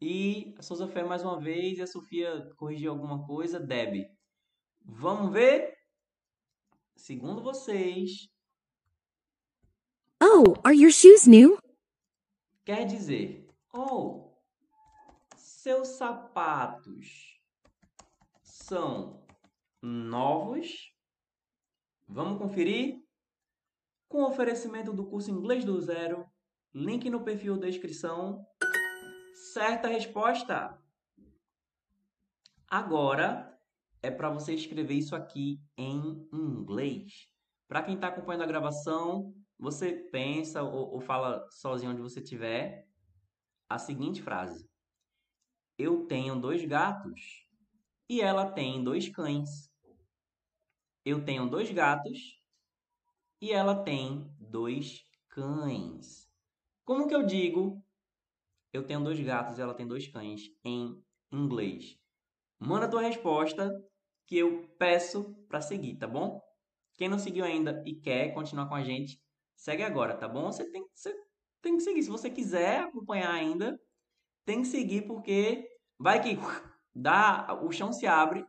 e a Souza Fé mais uma vez e a Sofia corrigiu alguma coisa, Deb. Vamos ver? Segundo vocês. Oh, are your shoes new? Quer dizer, oh, seus sapatos são novos? Vamos conferir? Com oferecimento do curso Inglês do Zero, link no perfil da descrição. Certa resposta! Agora é para você escrever isso aqui em inglês. Para quem está acompanhando a gravação, você pensa ou, ou fala sozinho onde você estiver a seguinte frase: Eu tenho dois gatos e ela tem dois cães. Eu tenho dois gatos e ela tem dois cães. Como que eu digo? Eu tenho dois gatos e ela tem dois cães em inglês. Manda tua resposta que eu peço para seguir, tá bom? Quem não seguiu ainda e quer continuar com a gente, segue agora, tá bom? Você tem, você tem que seguir. Se você quiser acompanhar ainda, tem que seguir porque vai que dá, o chão se abre,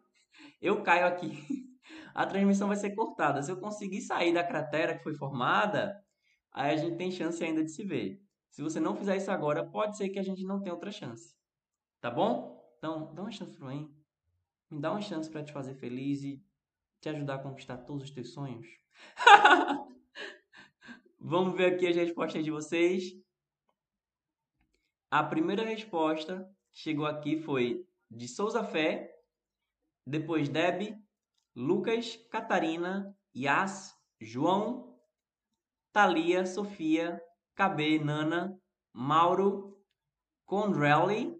eu caio aqui, a transmissão vai ser cortada. Se eu conseguir sair da cratera que foi formada, aí a gente tem chance ainda de se ver. Se você não fizer isso agora, pode ser que a gente não tenha outra chance. Tá bom? Então, dá uma chance pro mim. Me dá uma chance para te fazer feliz e te ajudar a conquistar todos os teus sonhos. Vamos ver aqui as respostas de vocês. A primeira resposta que chegou aqui foi de Souza Fé, depois Deb, Lucas, Catarina, Yas, João, Thalia, Sofia, KB, Nana, Mauro, Conrelli,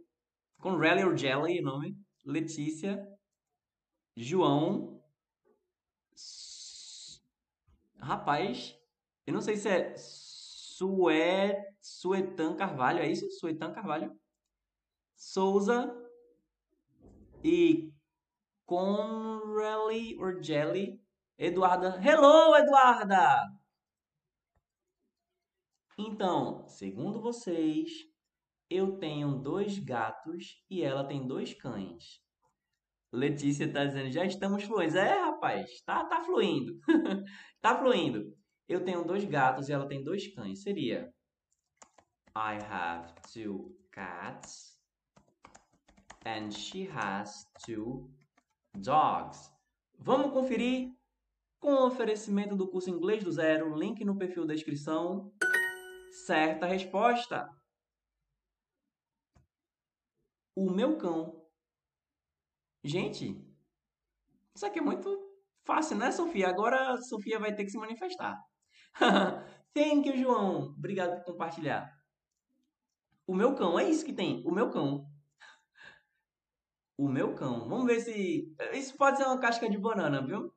Conrelli or Jelly, o nome, Letícia, João, rapaz, eu não sei se é Sué, Suetan Carvalho, é isso? Suetan Carvalho, Souza e Conrelli or Jelly, Eduarda, hello Eduarda! Então, segundo vocês, eu tenho dois gatos e ela tem dois cães. Letícia tá dizendo, já estamos fluentes. É, rapaz, tá, tá fluindo. tá fluindo. Eu tenho dois gatos e ela tem dois cães. Seria I have two cats and she has two dogs. Vamos conferir com o oferecimento do curso Inglês do Zero, link no perfil da descrição. Certa resposta. O meu cão. Gente, isso aqui é muito fácil, né, Sofia? Agora a Sofia vai ter que se manifestar. Thank you, João. Obrigado por compartilhar. O meu cão, é isso que tem. O meu cão. O meu cão. Vamos ver se. Isso pode ser uma casca de banana, viu?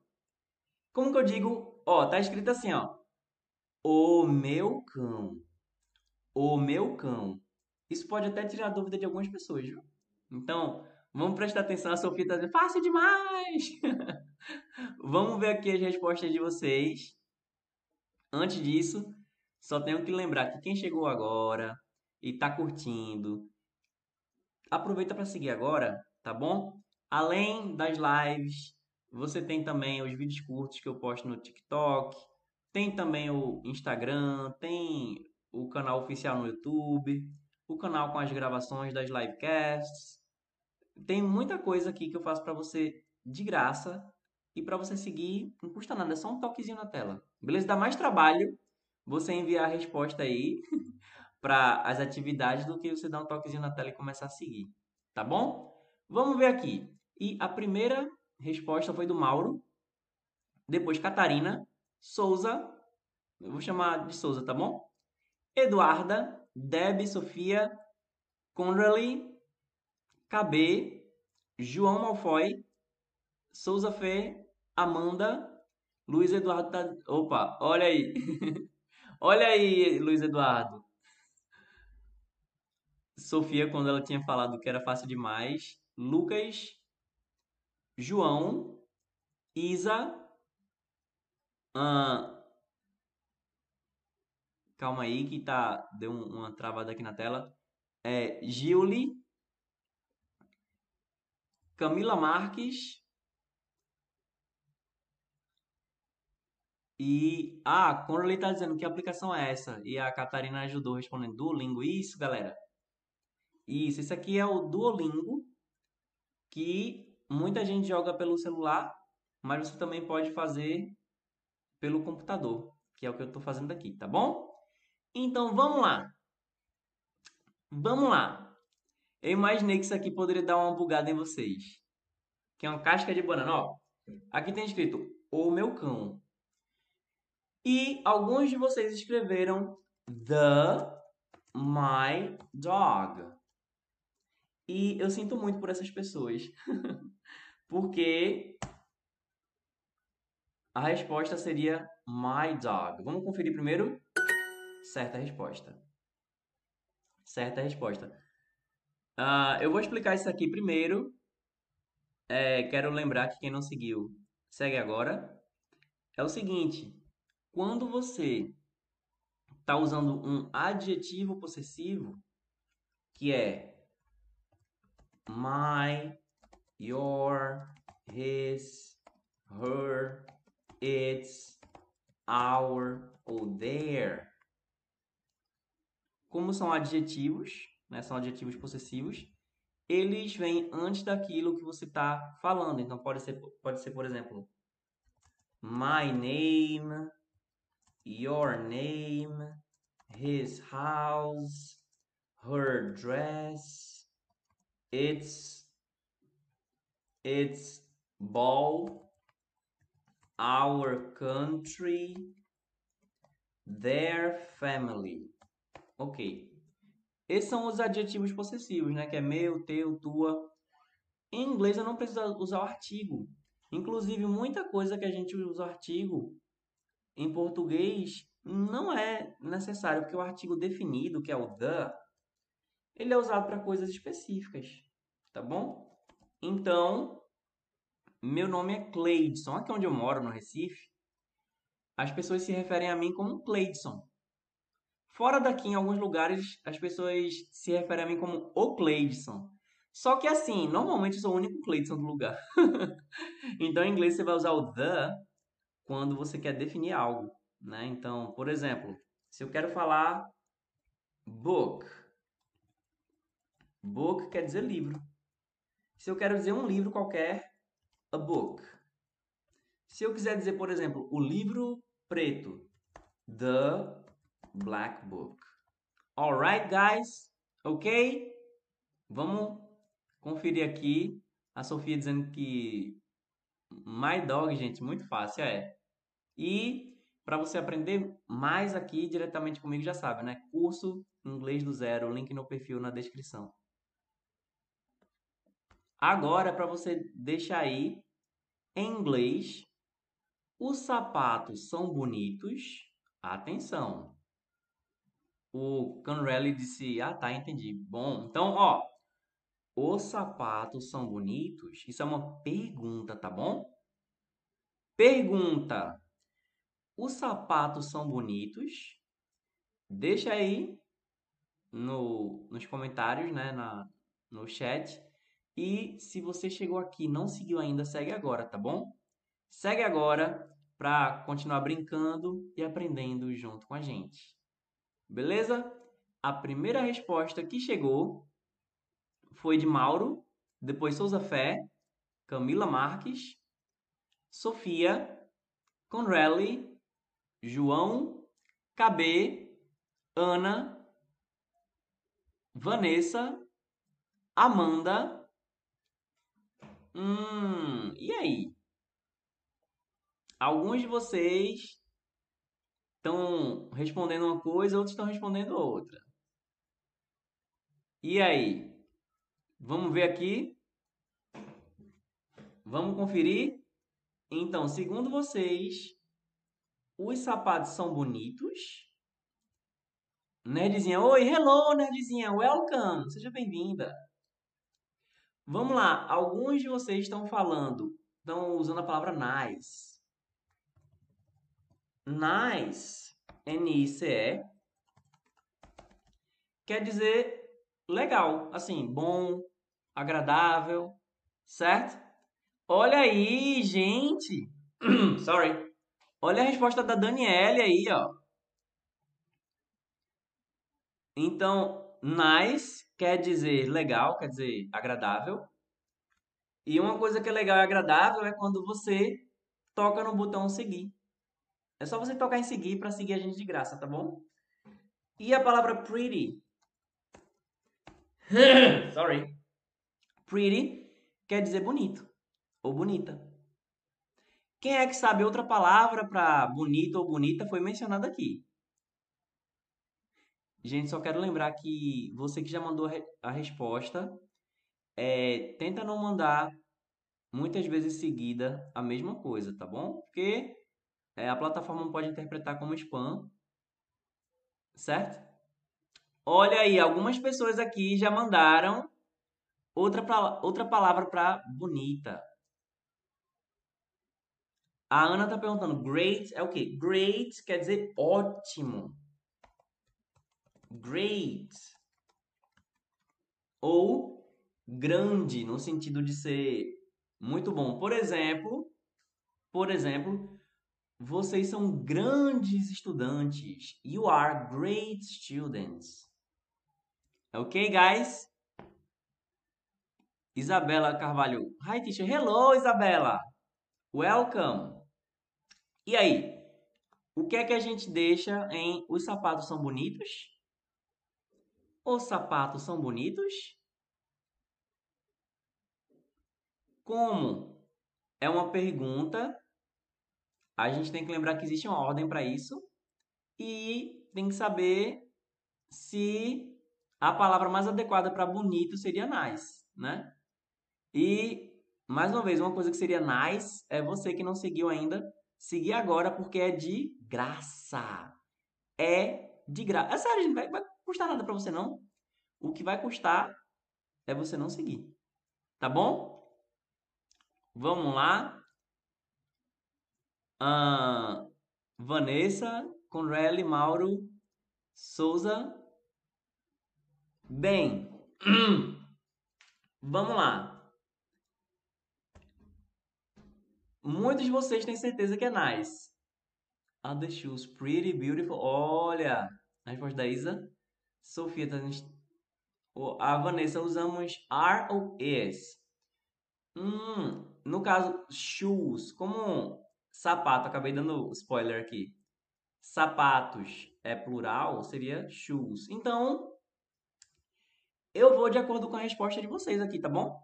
Como que eu digo? Ó, tá escrito assim, ó. O meu cão. O meu cão. Isso pode até tirar a dúvida de algumas pessoas, viu? Então, vamos prestar atenção. A Sofia tá dizendo, fácil demais! vamos ver aqui as respostas de vocês. Antes disso, só tenho que lembrar que quem chegou agora e tá curtindo, aproveita para seguir agora, tá bom? Além das lives, você tem também os vídeos curtos que eu posto no TikTok, tem também o Instagram, tem o canal oficial no YouTube, o canal com as gravações das livecasts. Tem muita coisa aqui que eu faço para você de graça e para você seguir, não custa nada, é só um toquezinho na tela. Beleza? Dá mais trabalho você enviar a resposta aí para as atividades do que você dar um toquezinho na tela e começar a seguir, tá bom? Vamos ver aqui. E a primeira resposta foi do Mauro, depois Catarina, Souza, eu vou chamar de Souza, tá bom? Eduarda, Deb, Sofia, Conrally, KB, João Malfoy, Souza Fê, Amanda, Luiz Eduardo tá... Opa, olha aí. olha aí, Luiz Eduardo. Sofia, quando ela tinha falado que era fácil demais. Lucas, João, Isa, ah, calma aí que tá deu um- uma travada aqui na tela. É Giuli, Camila Marques e ah, Conrad tá dizendo que aplicação é essa e a Catarina ajudou respondendo Duolingo. Isso, galera. Isso, esse aqui é o Duolingo que muita gente joga pelo celular, mas você também pode fazer pelo computador, que é o que eu estou fazendo aqui, tá bom? Então vamos lá. Vamos lá. Eu imaginei que isso aqui poderia dar uma bugada em vocês. Que é uma casca de banana, ó. Aqui tem escrito o meu cão. E alguns de vocês escreveram the my dog. E eu sinto muito por essas pessoas. Porque a resposta seria my dog. Vamos conferir primeiro? Certa resposta. Certa resposta. Ah, eu vou explicar isso aqui primeiro. É, quero lembrar que quem não seguiu, segue agora. É o seguinte: quando você está usando um adjetivo possessivo, que é my, your, his, her, its, our ou their. Como são adjetivos, né, são adjetivos possessivos, eles vêm antes daquilo que você está falando. Então pode ser, pode ser, por exemplo, my name, your name, his house, her dress, its its ball, our country, their family. Ok. Esses são os adjetivos possessivos, né? Que é meu, teu, tua. Em inglês eu não preciso usar o artigo. Inclusive, muita coisa que a gente usa o artigo em português não é necessário, porque o artigo definido, que é o the, ele é usado para coisas específicas, tá bom? Então, meu nome é Cleidson. Aqui onde eu moro, no Recife, as pessoas se referem a mim como Cleidson. Fora daqui, em alguns lugares, as pessoas se referem a mim como o Cleidson. Só que assim, normalmente eu sou o único Cleidson do lugar. então, em inglês, você vai usar o the quando você quer definir algo, né? Então, por exemplo, se eu quero falar book, book quer dizer livro. Se eu quero dizer um livro qualquer, a book. Se eu quiser dizer, por exemplo, o livro preto, the black book. Alright, guys? Ok? Vamos conferir aqui. A Sofia dizendo que My Dog, gente, muito fácil, é. E para você aprender mais aqui diretamente comigo, já sabe, né? Curso Inglês do Zero, link no perfil na descrição. Agora, para você deixar aí em inglês, os sapatos são bonitos. Atenção. O Conrelli disse: Ah, tá, entendi. Bom, então, ó, os sapatos são bonitos? Isso é uma pergunta, tá bom? Pergunta: Os sapatos são bonitos? Deixa aí no, nos comentários, né, na, no chat. E se você chegou aqui e não seguiu ainda, segue agora, tá bom? Segue agora para continuar brincando e aprendendo junto com a gente. Beleza? A primeira resposta que chegou foi de Mauro, depois Souza Fé, Camila Marques, Sofia, Conrelli, João, KB, Ana, Vanessa, Amanda. Hum, e aí? Alguns de vocês estão respondendo uma coisa, outros estão respondendo outra. E aí? Vamos ver aqui. Vamos conferir. Então, segundo vocês, os sapatos são bonitos? Nerdzinha, oi, hello, Nerdzinha, welcome, seja bem-vinda. Vamos lá, alguns de vocês estão falando, estão usando a palavra nice. Nice, N-I-C-E, quer dizer legal, assim, bom, agradável, certo? Olha aí, gente. Sorry. Olha a resposta da Daniele aí, ó. Então, nice quer dizer legal, quer dizer agradável. E uma coisa que é legal e agradável é quando você toca no botão seguir. É só você tocar em seguir para seguir a gente de graça, tá bom? E a palavra pretty? Sorry. Pretty quer dizer bonito ou bonita. Quem é que sabe outra palavra para bonito ou bonita foi mencionada aqui. Gente, só quero lembrar que você que já mandou a resposta, é, tenta não mandar muitas vezes seguida a mesma coisa, tá bom? Porque é, a plataforma pode interpretar como spam, certo? Olha aí, algumas pessoas aqui já mandaram Outra, pra, outra palavra para bonita. A Ana tá perguntando, great é o quê? Great quer dizer ótimo. Great. Ou grande, no sentido de ser muito bom. Por exemplo, por exemplo, vocês são grandes estudantes. You are great students. Ok, guys? Isabela Carvalho. Hi, teacher. Hello, Isabela. Welcome. E aí? O que é que a gente deixa em os sapatos são bonitos? Os sapatos são bonitos? Como é uma pergunta, a gente tem que lembrar que existe uma ordem para isso e tem que saber se a palavra mais adequada para bonito seria nice, né? E mais uma vez, uma coisa que seria nice é você que não seguiu ainda, seguir agora porque é de graça. É de graça. É sério, gente, vai, custar nada para você não. O que vai custar é você não seguir. Tá bom? Vamos lá. Ah, Vanessa, Conrele, Mauro, Souza. Bem, vamos lá. Muitos de vocês têm certeza que é nice. Are the shoes pretty, beautiful? Olha, a resposta da Isa. Sofia tá A Vanessa usamos are ou is? Hum, no caso, shoes, como sapato, acabei dando spoiler aqui. Sapatos é plural, seria shoes. Então, eu vou de acordo com a resposta de vocês aqui, tá bom?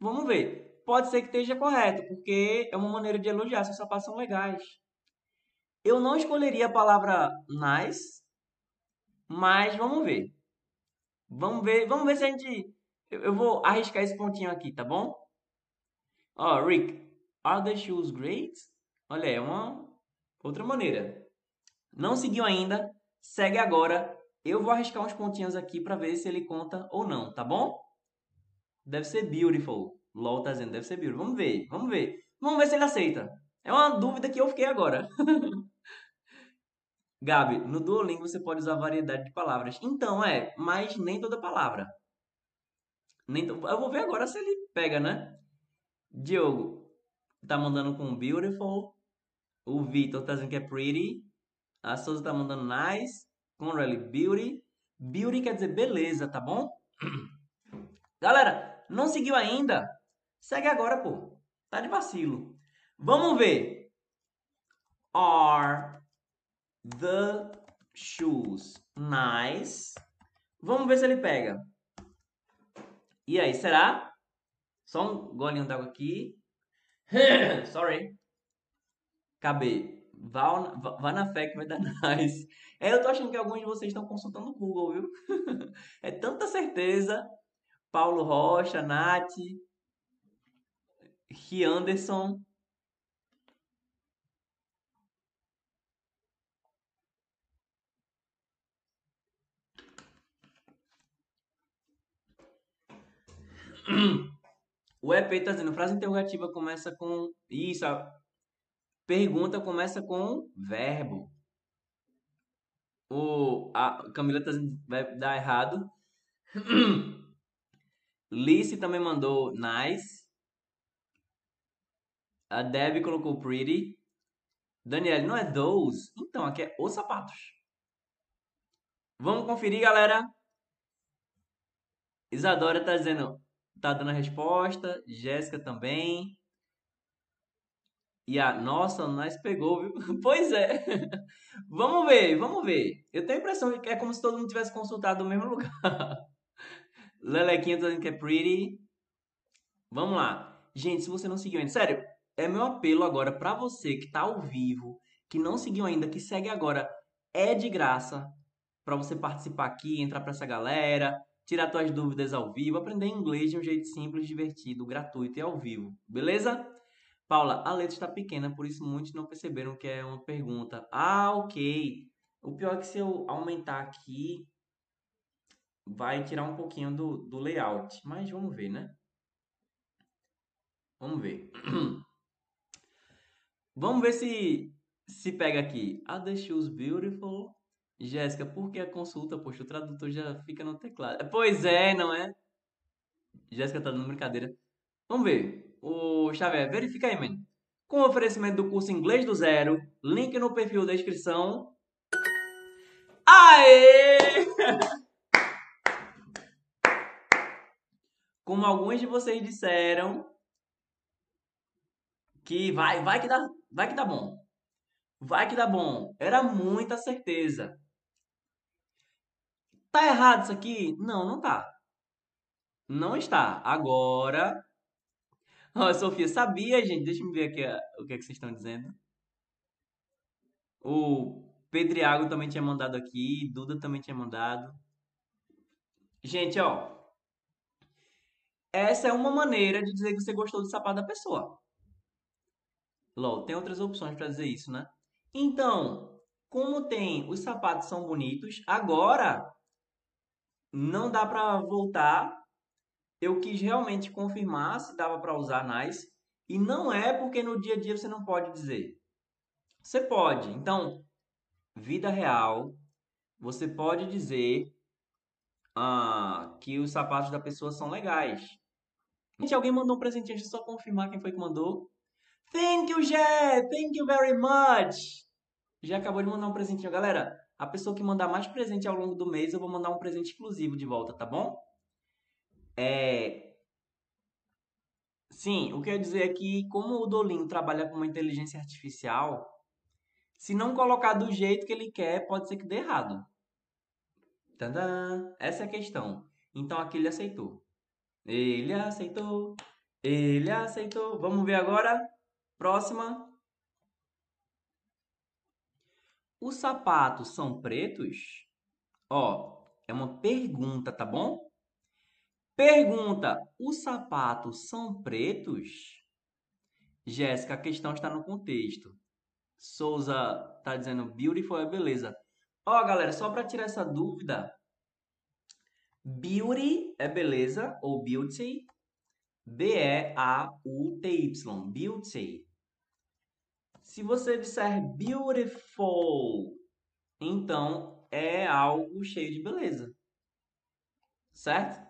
Vamos ver. Pode ser que esteja correto, porque é uma maneira de elogiar se os sapatos são legais. Eu não escolheria a palavra nice, mas vamos ver. Vamos ver, vamos ver se a gente. Eu vou arriscar esse pontinho aqui, tá bom? Ó, oh, Rick, are the shoes great? Olha, é uma outra maneira. Não seguiu ainda? Segue agora. Eu vou arriscar uns pontinhos aqui para ver se ele conta ou não, tá bom? Deve ser beautiful. LOL tá dizendo, deve ser beautiful. Vamos ver, vamos ver. Vamos ver se ele aceita. É uma dúvida que eu fiquei agora. Gabi, no Duolingo você pode usar variedade de palavras. Então, é, mas nem toda palavra. Nem to... Eu vou ver agora se ele pega, né? Diogo tá mandando com beautiful. O Vitor tá dizendo que é pretty. A Souza tá mandando nice. Conrad, beauty. Beauty quer dizer beleza, tá bom? Galera, não seguiu ainda? Segue agora, pô. Tá de vacilo. Vamos ver. Are the shoes nice? Vamos ver se ele pega. E aí, será? Só um golinho d'água aqui. Sorry. KB. Vá, vá na fé que vai dar nice. É, eu tô achando que alguns de vocês estão consultando o Google, viu? é tanta certeza. Paulo Rocha, Nath, Anderson. O EP está dizendo, frase interrogativa começa com isso, a pergunta começa com verbo. O, a Camila está dizendo, vai dar errado. Lice também mandou nice. A Deb colocou pretty. Daniel, não é those? Então, aqui é os sapatos. Vamos conferir, galera. Isadora está dizendo tá dando a resposta. Jéssica também. E a nossa, nós pegou, viu? Pois é. vamos ver, vamos ver. Eu tenho a impressão que é como se todo mundo tivesse consultado no mesmo lugar. Lelequinha tá dizendo que é pretty. Vamos lá. Gente, se você não seguiu ainda, sério, é meu apelo agora para você que tá ao vivo, que não seguiu ainda, que segue agora, é de graça para você participar aqui, entrar para essa galera, tirar suas dúvidas ao vivo, aprender inglês de um jeito simples, divertido, gratuito e ao vivo. Beleza? Paula, a letra está pequena, por isso muitos não perceberam que é uma pergunta. Ah, ok. O pior é que se eu aumentar aqui, vai tirar um pouquinho do, do layout. Mas vamos ver, né? Vamos ver. vamos ver se se pega aqui. Are the shoes beautiful? Jéssica, por que a consulta? Poxa, o tradutor já fica no teclado. Pois é, não é? Jéssica tá dando brincadeira. Vamos ver. O Xavier, verifica aí, man. Com oferecimento do curso Inglês do Zero, link no perfil da inscrição. Aê! Como alguns de vocês disseram, que vai, vai que dá, vai que dá bom. Vai que dá bom. Era muita certeza. Tá errado isso aqui? Não, não tá. Não está. Agora. Ó, Sofia, sabia, gente? Deixa eu ver aqui o que, é que vocês estão dizendo. O Pedriago também tinha mandado aqui. Duda também tinha mandado. Gente, ó. Essa é uma maneira de dizer que você gostou do sapato da pessoa. LOL, tem outras opções para dizer isso, né? Então, como tem os sapatos são bonitos, agora não dá para voltar. Eu quis realmente confirmar se dava para usar nice e não é porque no dia a dia você não pode dizer. Você pode. Então, vida real, você pode dizer ah, que os sapatos da pessoa são legais. Gente, alguém mandou um presentinho, deixa eu só confirmar quem foi que mandou. Thank you, Jé! Thank you very much! Já acabou de mandar um presentinho. Galera, a pessoa que mandar mais presente ao longo do mês, eu vou mandar um presente exclusivo de volta, tá bom? É... Sim, o que eu ia dizer é que, como o Dolinho trabalha com uma inteligência artificial, se não colocar do jeito que ele quer, pode ser que dê errado. Tadã! Essa é a questão. Então aqui ele aceitou. Ele aceitou. Ele aceitou. Vamos ver agora. Próxima. Os sapatos são pretos? Ó, é uma pergunta, tá bom? Pergunta: os sapatos são pretos? Jéssica, a questão está no contexto. Souza tá dizendo beautiful é beleza. Ó, galera, só para tirar essa dúvida, beauty é beleza ou beauty, B E A U T Y, beauty. Se você disser beautiful, então é algo cheio de beleza. Certo?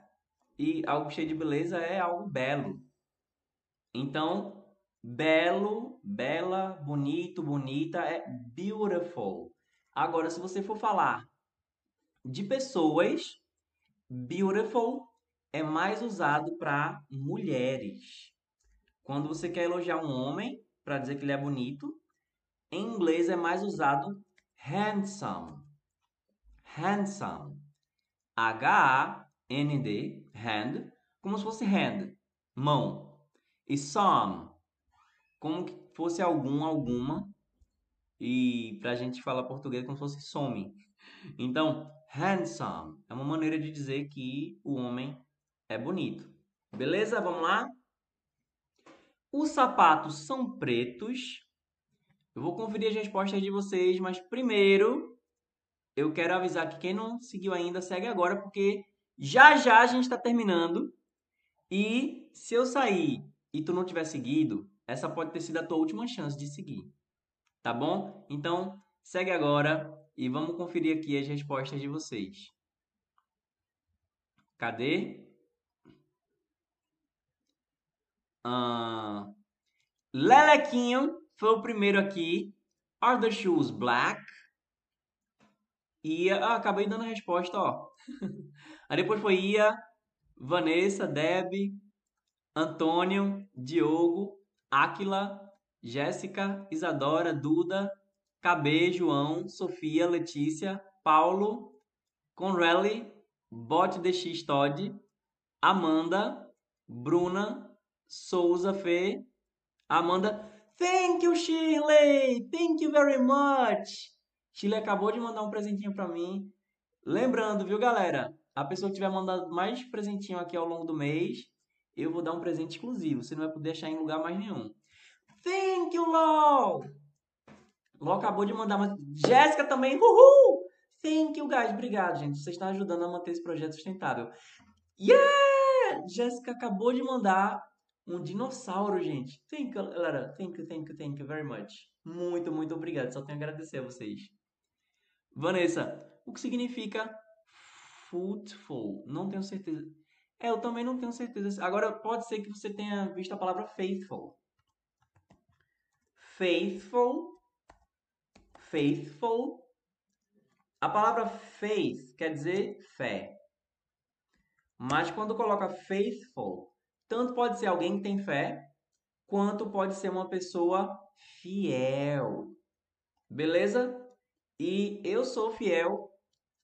E algo cheio de beleza é algo belo. Então, belo, bela, bonito, bonita é beautiful. Agora, se você for falar de pessoas, beautiful é mais usado para mulheres. Quando você quer elogiar um homem, para dizer que ele é bonito. Em inglês é mais usado handsome. Handsome. H-A-N-D, hand, como se fosse hand, mão. E some, como que fosse algum, alguma. E pra gente falar português, como se fosse some. Então, handsome é uma maneira de dizer que o homem é bonito. Beleza? Vamos lá? Os sapatos são pretos. Eu vou conferir as respostas de vocês, mas primeiro eu quero avisar que quem não seguiu ainda, segue agora, porque já já a gente está terminando. E se eu sair e tu não tiver seguido, essa pode ter sido a tua última chance de seguir. Tá bom? Então, segue agora e vamos conferir aqui as respostas de vocês. Cadê? Uh, Lelequinho foi o primeiro aqui. Are the shoes black? Ia. Ah, acabei dando a resposta, ó. Aí depois foi Ia, Vanessa, Deb, Antônio, Diogo, Áquila, Jéssica, Isadora, Duda, KB, João, Sofia, Letícia, Paulo, Conrelli, Bot DX Todd, Amanda, Bruna, Souza Fê, Amanda, thank you, Shirley, thank you very much. Shirley acabou de mandar um presentinho para mim. Lembrando, viu, galera? A pessoa que tiver mandado mais presentinho aqui ao longo do mês, eu vou dar um presente exclusivo. Você não vai poder achar em lugar mais nenhum. Thank you, LOL! LOL acabou de mandar. Jéssica também, uhul! Thank you, guys. Obrigado, gente. Vocês estão ajudando a manter esse projeto sustentável. Yeah! Jéssica acabou de mandar um dinossauro, gente. Thank you, galera. Thank you, thank you, thank you very much. Muito, muito obrigado. Só tenho a agradecer a vocês. Vanessa, o que significa fruitful? Não tenho certeza. É, eu também não tenho certeza. Agora, pode ser que você tenha visto a palavra faithful. Faithful. Faithful. A palavra faith quer dizer fé. Mas quando coloca faithful, tanto pode ser alguém que tem fé, quanto pode ser uma pessoa fiel. Beleza? E eu sou fiel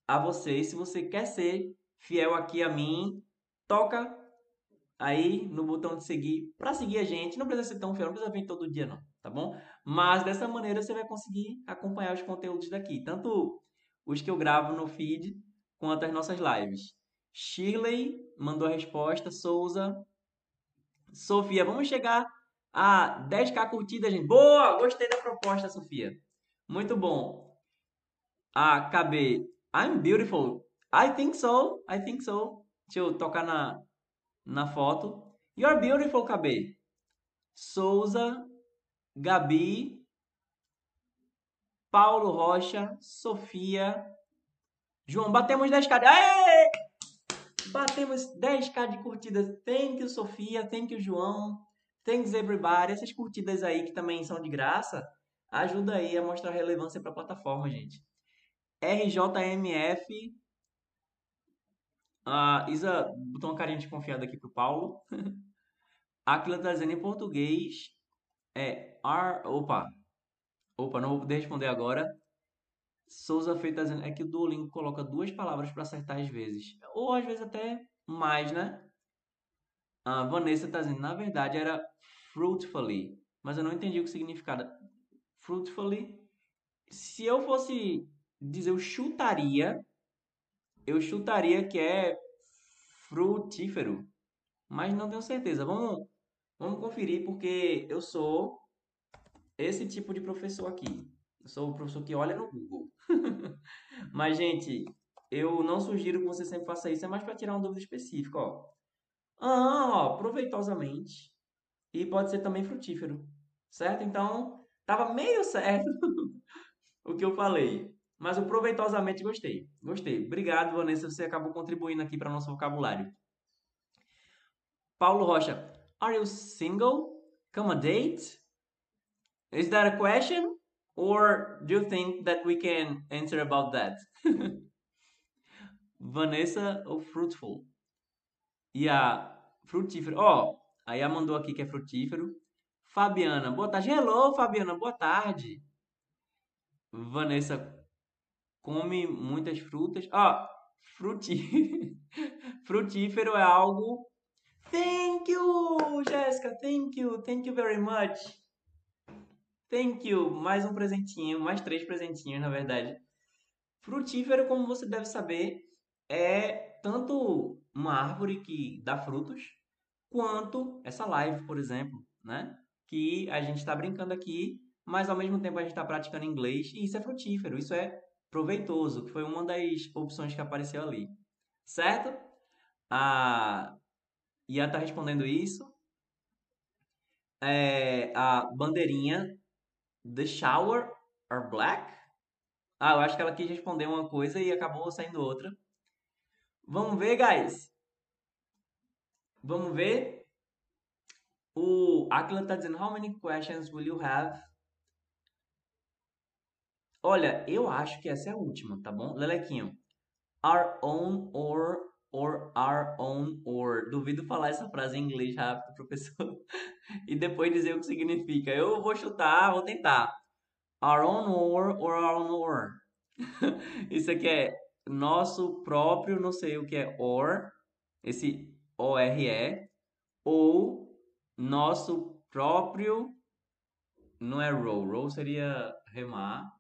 a você. Se você quer ser fiel aqui a mim, toca aí no botão de seguir para seguir a gente. Não precisa ser tão fiel, não precisa vir todo dia não, tá bom? Mas dessa maneira você vai conseguir acompanhar os conteúdos daqui, tanto os que eu gravo no feed quanto as nossas lives. Shirley mandou a resposta, Souza. Sofia, vamos chegar a 10k curtidas, gente. Boa! Gostei da proposta, Sofia. Muito bom. A KB, I'm beautiful. I think so. I think so. Deixa eu tocar na, na foto. You're beautiful, KB. Souza, Gabi, Paulo Rocha, Sofia, João. Batemos 10k. Aê! Batemos 10k de curtidas. Thank you, Sofia. Thank you, João. Thanks, everybody. Essas curtidas aí que também são de graça, ajuda aí a mostrar relevância para a plataforma, gente. RJMF. Uh, Isa botou uma carinha desconfiada aqui pro Paulo. Aquila tá dizendo em português. É R. Opa. Opa, não vou poder responder agora. Souza Feita tá dizendo é que o Duolingo coloca duas palavras para acertar às vezes. Ou às vezes até mais, né? A Vanessa tá dizendo, na verdade era fruitfully. Mas eu não entendi o que significava. Fruitfully. Se eu fosse dizer eu chutaria, eu chutaria que é frutífero, mas não tenho certeza. Vamos, vamos conferir porque eu sou esse tipo de professor aqui. Eu sou o professor que olha no Google. mas gente, eu não sugiro que você sempre faça isso, é mais para tirar uma dúvida específica, ó. Ah, ó, proveitosamente e pode ser também frutífero, certo? Então, tava meio certo o que eu falei. Mas proveitosamente gostei. Gostei. Obrigado, Vanessa. Você acabou contribuindo aqui para nosso vocabulário. Paulo Rocha. Are you single? Come a date? Is that a question? Or do you think that we can answer about that? Vanessa ou fruitful? E a frutífero. Ó, oh, a mandou aqui que é frutífero. Fabiana, boa tarde. Hello, Fabiana, boa tarde. Vanessa come muitas frutas. Ah, fruti... frutífero é algo. Thank you, Jéssica. Thank you. Thank you very much. Thank you. Mais um presentinho, mais três presentinhos, na verdade. Frutífero, como você deve saber, é tanto uma árvore que dá frutos, quanto essa live, por exemplo, né? Que a gente está brincando aqui, mas ao mesmo tempo a gente está praticando inglês e isso é frutífero, isso é proveitoso, que foi uma das opções que apareceu ali. Certo? A Ia está respondendo isso. É, a bandeirinha The shower are black? Ah, eu acho que ela quis responder uma coisa e acabou saindo outra. Vamos ver, guys. Vamos ver. O Aquila está dizendo, how many questions will you have Olha, eu acho que essa é a última, tá bom? Lelequinho. Our own or or our own or. Duvido falar essa frase em inglês rápido, professor. e depois dizer o que significa. Eu vou chutar, vou tentar. Our own or or our own or. Isso aqui é nosso próprio, não sei o que é or. Esse O-R-E. Ou nosso próprio. Não é row. Row seria remar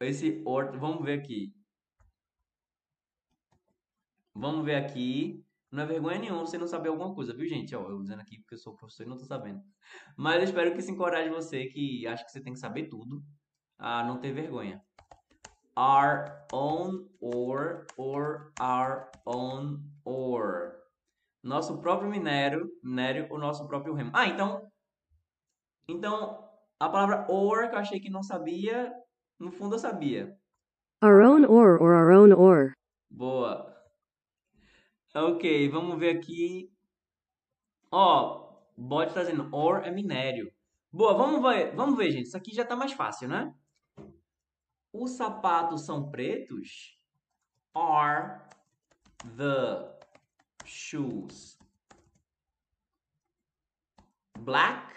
esse or, vamos ver aqui. Vamos ver aqui. Não é vergonha nenhuma você não saber alguma coisa, viu, gente? Ó, eu dizendo aqui porque eu sou professor e não tô sabendo. Mas eu espero que isso encoraje você que acha que você tem que saber tudo a não ter vergonha. Our own or or our own or. Nosso próprio minério, minério, o nosso próprio remo. Ah, então então a palavra or que eu achei que não sabia no fundo eu sabia. Our own ore or our own ore. Boa. Ok, vamos ver aqui. Ó, bode tá dizendo ore é minério. Boa, vamos ver, vamos ver, gente. Isso aqui já tá mais fácil, né? Os sapatos são pretos? Are the shoes black?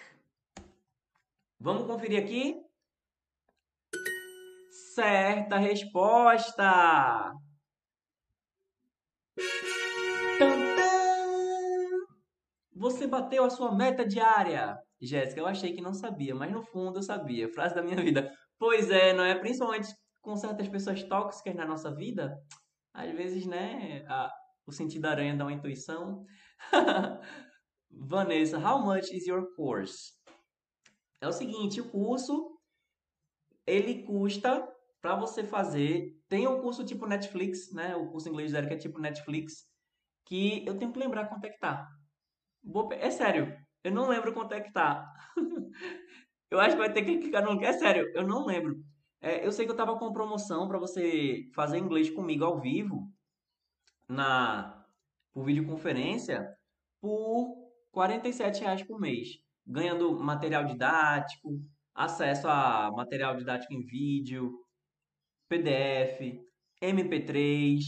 Vamos conferir aqui. Certa resposta! Você bateu a sua meta diária. Jéssica, eu achei que não sabia, mas no fundo eu sabia. Frase da minha vida. Pois é, não é? Principalmente com certas pessoas tóxicas na nossa vida. Às vezes, né, a, o sentido aranha dá uma intuição. Vanessa, how much is your course? É o seguinte, o curso ele custa para você fazer. Tem um curso tipo Netflix, né? O curso inglês zero que é tipo Netflix, que eu tenho que lembrar quanto é que tá. É sério, eu não lembro quanto é que tá. eu acho que vai ter que clicar no link. É sério, eu não lembro. É, eu sei que eu tava com promoção para você fazer inglês comigo ao vivo na por videoconferência por R$ reais por mês, ganhando material didático, acesso a material didático em vídeo, PDF, MP3,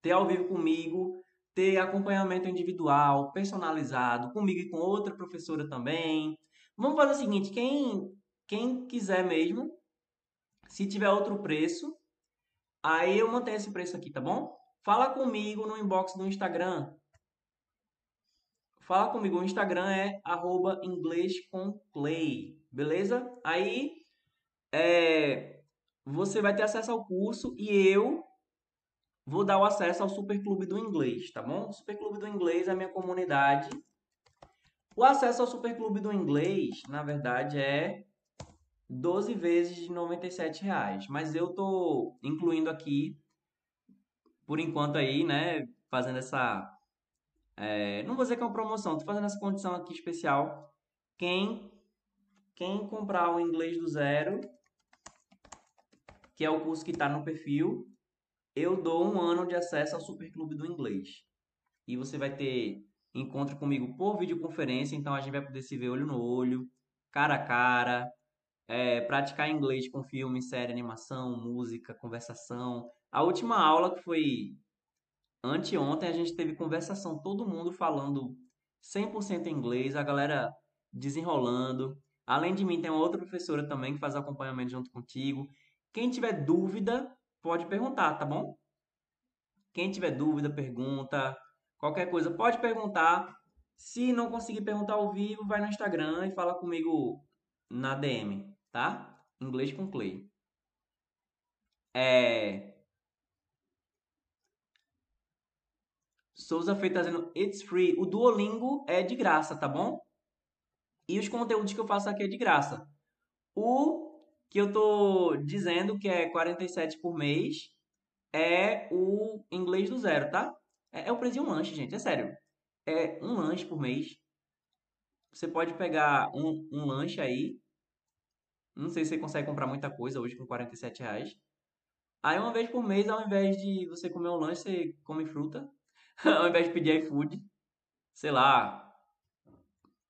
ter ao vivo comigo, ter acompanhamento individual, personalizado, comigo e com outra professora também. Vamos fazer o seguinte, quem quem quiser mesmo, se tiver outro preço, aí eu mantenho esse preço aqui, tá bom? Fala comigo no inbox do Instagram. Fala comigo, o Instagram é arroba beleza? Aí é, você vai ter acesso ao curso e eu vou dar o acesso ao Superclube do Inglês, tá bom? O Superclube do Inglês é a minha comunidade. O acesso ao Superclube do Inglês, na verdade, é 12 vezes de R$ reais, mas eu tô incluindo aqui por enquanto aí, né, fazendo essa é, não vou dizer que é uma promoção, tô fazendo essa condição aqui especial. Quem quem comprar o inglês do zero, que é o curso que está no perfil, eu dou um ano de acesso ao Superclube do Inglês. E você vai ter encontro comigo por videoconferência, então a gente vai poder se ver olho no olho, cara a cara, é, praticar inglês com filme, série, animação, música, conversação. A última aula que foi anteontem, a gente teve conversação, todo mundo falando 100% inglês, a galera desenrolando. Além de mim, tem uma outra professora também que faz acompanhamento junto contigo. Quem tiver dúvida, pode perguntar, tá bom? Quem tiver dúvida, pergunta. Qualquer coisa, pode perguntar. Se não conseguir perguntar ao vivo, vai no Instagram e fala comigo na DM, tá? Inglês com Clay. É... Souza Feito tá dizendo It's free. O Duolingo é de graça, tá bom? E os conteúdos que eu faço aqui é de graça. O que eu tô dizendo que é 47 por mês é o inglês do zero, tá? É, é o preço de um lanche, gente, é sério. É um lanche por mês. Você pode pegar um, um lanche aí. Não sei se você consegue comprar muita coisa hoje com 47 reais. Aí uma vez por mês, ao invés de você comer um lanche, você come fruta. ao invés de pedir iFood. Sei lá.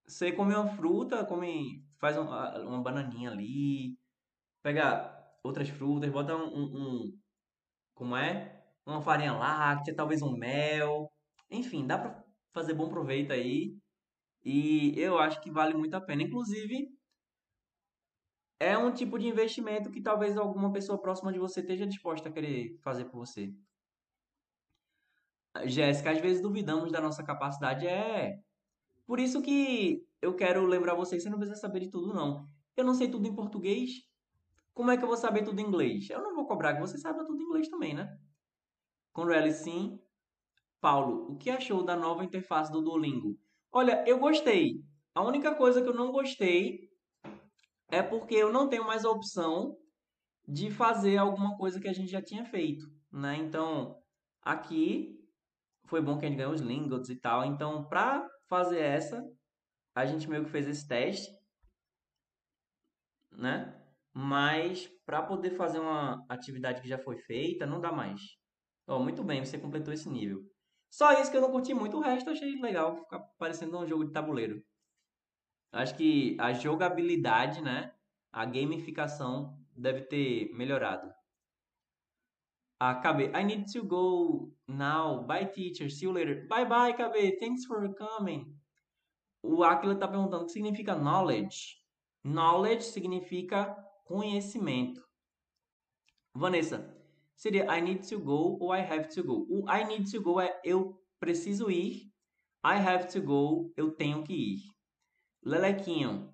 Você come uma fruta, come, faz uma, uma bananinha ali. Pega outras frutas, bota um, um, um como é? Uma farinha láctea, talvez um mel. Enfim, dá pra fazer bom proveito aí. E eu acho que vale muito a pena. Inclusive, é um tipo de investimento que talvez alguma pessoa próxima de você esteja disposta a querer fazer por você. Jéssica, às vezes duvidamos da nossa capacidade. É. Por isso que eu quero lembrar vocês, você não precisa saber de tudo, não. Eu não sei tudo em português. Como é que eu vou saber tudo em inglês? Eu não vou cobrar que você saiba tudo em inglês também, né? Conrele, sim. Paulo, o que achou da nova interface do Duolingo? Olha, eu gostei. A única coisa que eu não gostei é porque eu não tenho mais a opção de fazer alguma coisa que a gente já tinha feito, né? Então, aqui foi bom que a gente ganhou os lingots e tal. Então, pra fazer essa, a gente meio que fez esse teste, né? Mas para poder fazer uma atividade que já foi feita, não dá mais. Ó, muito bem, você completou esse nível. Só isso que eu não curti muito, o resto eu achei legal, ficar parecendo um jogo de tabuleiro. Acho que a jogabilidade, né? A gamificação deve ter melhorado. Ah, KB, I need to go now. Bye, teacher. See you later. Bye, bye, KB. Thanks for coming. O Aquila está perguntando o que significa knowledge. Knowledge significa conhecimento. Vanessa, seria I need to go ou I have to go. O I need to go é eu preciso ir. I have to go, eu tenho que ir. Lelequinho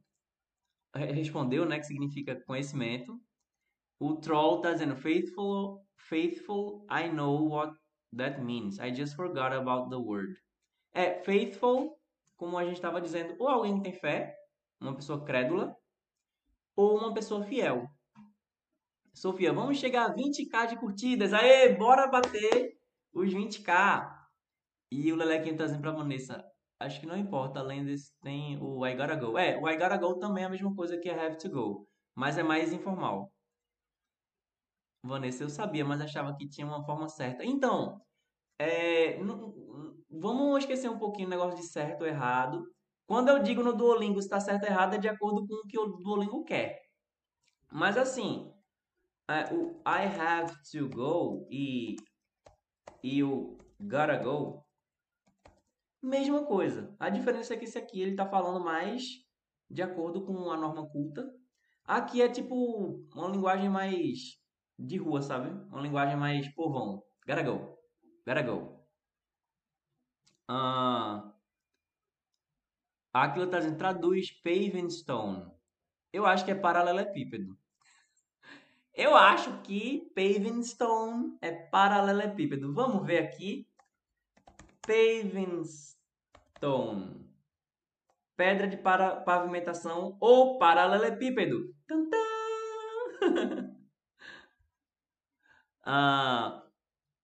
respondeu, né, que significa conhecimento. O troll tá dizendo faithful, faithful, I know what that means. I just forgot about the word. É, faithful, como a gente estava dizendo, ou alguém que tem fé, uma pessoa crédula, ou uma pessoa fiel. Sofia, vamos chegar a 20k de curtidas. Aê, bora bater os 20k. E o Lelequinho tá dizendo pra Vanessa, acho que não importa, além desse tem o I gotta go. É, o I gotta go também é a mesma coisa que I have to go, mas é mais informal. Vanessa, eu sabia, mas achava que tinha uma forma certa. Então, é, vamos esquecer um pouquinho o negócio de certo ou errado. Quando eu digo no Duolingo se está certo ou errado, é de acordo com o que o Duolingo quer. Mas assim, é, o I have to go e, e o gotta go, mesma coisa. A diferença é que esse aqui ele está falando mais de acordo com a norma culta. Aqui é tipo uma linguagem mais de rua, sabe? Uma linguagem mais povão. Gotta go. Gotta go. Ah, aquilo tá dizendo, traduz paving stone. Eu acho que é paralelepípedo. Eu acho que paving stone é paralelepípedo. Vamos ver aqui. Paving stone. Pedra de para pavimentação ou paralelepípedo. Tum. Ah,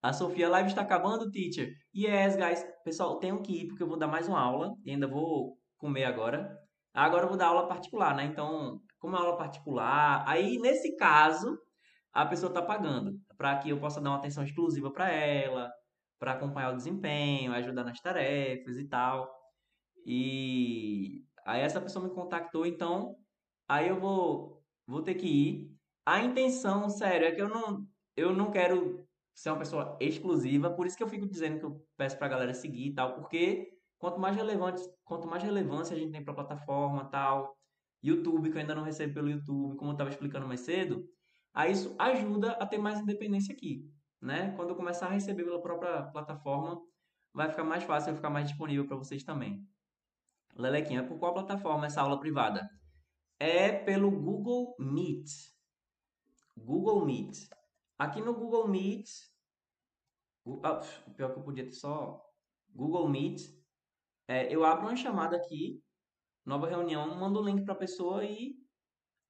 a Sofia Live está acabando, teacher. Yes, guys. Pessoal, tenho que ir porque eu vou dar mais uma aula e ainda vou comer agora. Agora eu vou dar aula particular, né? Então, como é aula particular, aí nesse caso a pessoa está pagando para que eu possa dar uma atenção exclusiva para ela, para acompanhar o desempenho, ajudar nas tarefas e tal. E aí essa pessoa me contactou, então aí eu vou vou ter que ir. A intenção, sério, é que eu não eu não quero ser uma pessoa exclusiva, por isso que eu fico dizendo que eu peço pra galera seguir e tal, porque quanto mais relevante, quanto mais relevância a gente tem pra plataforma tal, YouTube, que eu ainda não recebo pelo YouTube, como eu estava explicando mais cedo, aí isso ajuda a ter mais independência aqui, né? Quando eu começar a receber pela própria plataforma, vai ficar mais fácil, vai ficar mais disponível para vocês também. Lelequinha, por qual plataforma essa aula privada? É pelo Google Meet. Google Meet. Aqui no Google Meet, ah, pior que eu podia ter só Google Meet, é, eu abro uma chamada aqui, nova reunião, mando o link para a pessoa e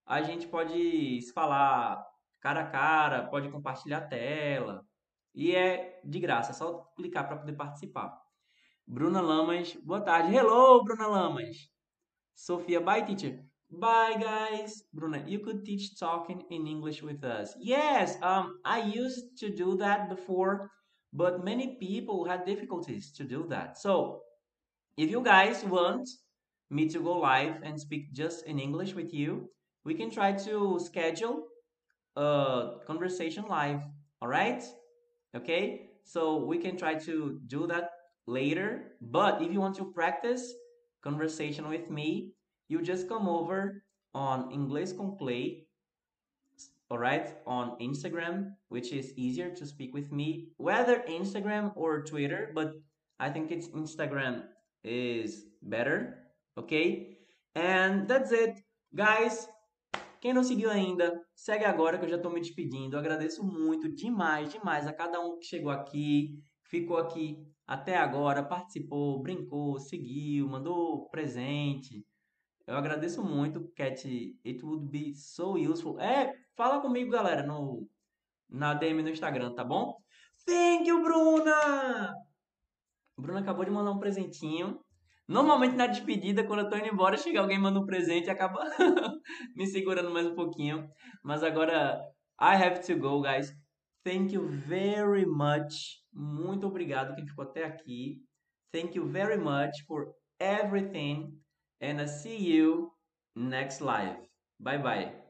a gente pode se falar cara a cara, pode compartilhar a tela e é de graça, é só clicar para poder participar. Bruna Lamas, boa tarde. Hello, Bruna Lamas. Sofia, bye teacher. Bye, guys. Bruna, you could teach talking in English with us. Yes, um, I used to do that before, but many people had difficulties to do that. So, if you guys want me to go live and speak just in English with you, we can try to schedule a conversation live. All right? Okay? So, we can try to do that later. But if you want to practice conversation with me, you just come over on Inglés con Play, all right, on Instagram, which is easier to speak with me, whether Instagram or Twitter, but I think it's Instagram is better, ok? And that's it. Guys, quem não seguiu ainda, segue agora que eu já estou me despedindo. Eu agradeço muito, demais, demais a cada um que chegou aqui, ficou aqui até agora, participou, brincou, seguiu, mandou presente. Eu agradeço muito, Cat. It would be so useful. É, fala comigo, galera, no, na DM no Instagram, tá bom? Thank you, Bruna! Bruna acabou de mandar um presentinho. Normalmente na despedida, quando eu tô indo embora, chega alguém manda um presente e acaba me segurando mais um pouquinho. Mas agora, I have to go, guys. Thank you very much. Muito obrigado quem ficou até aqui. Thank you very much for everything and I see you next live. Bye bye.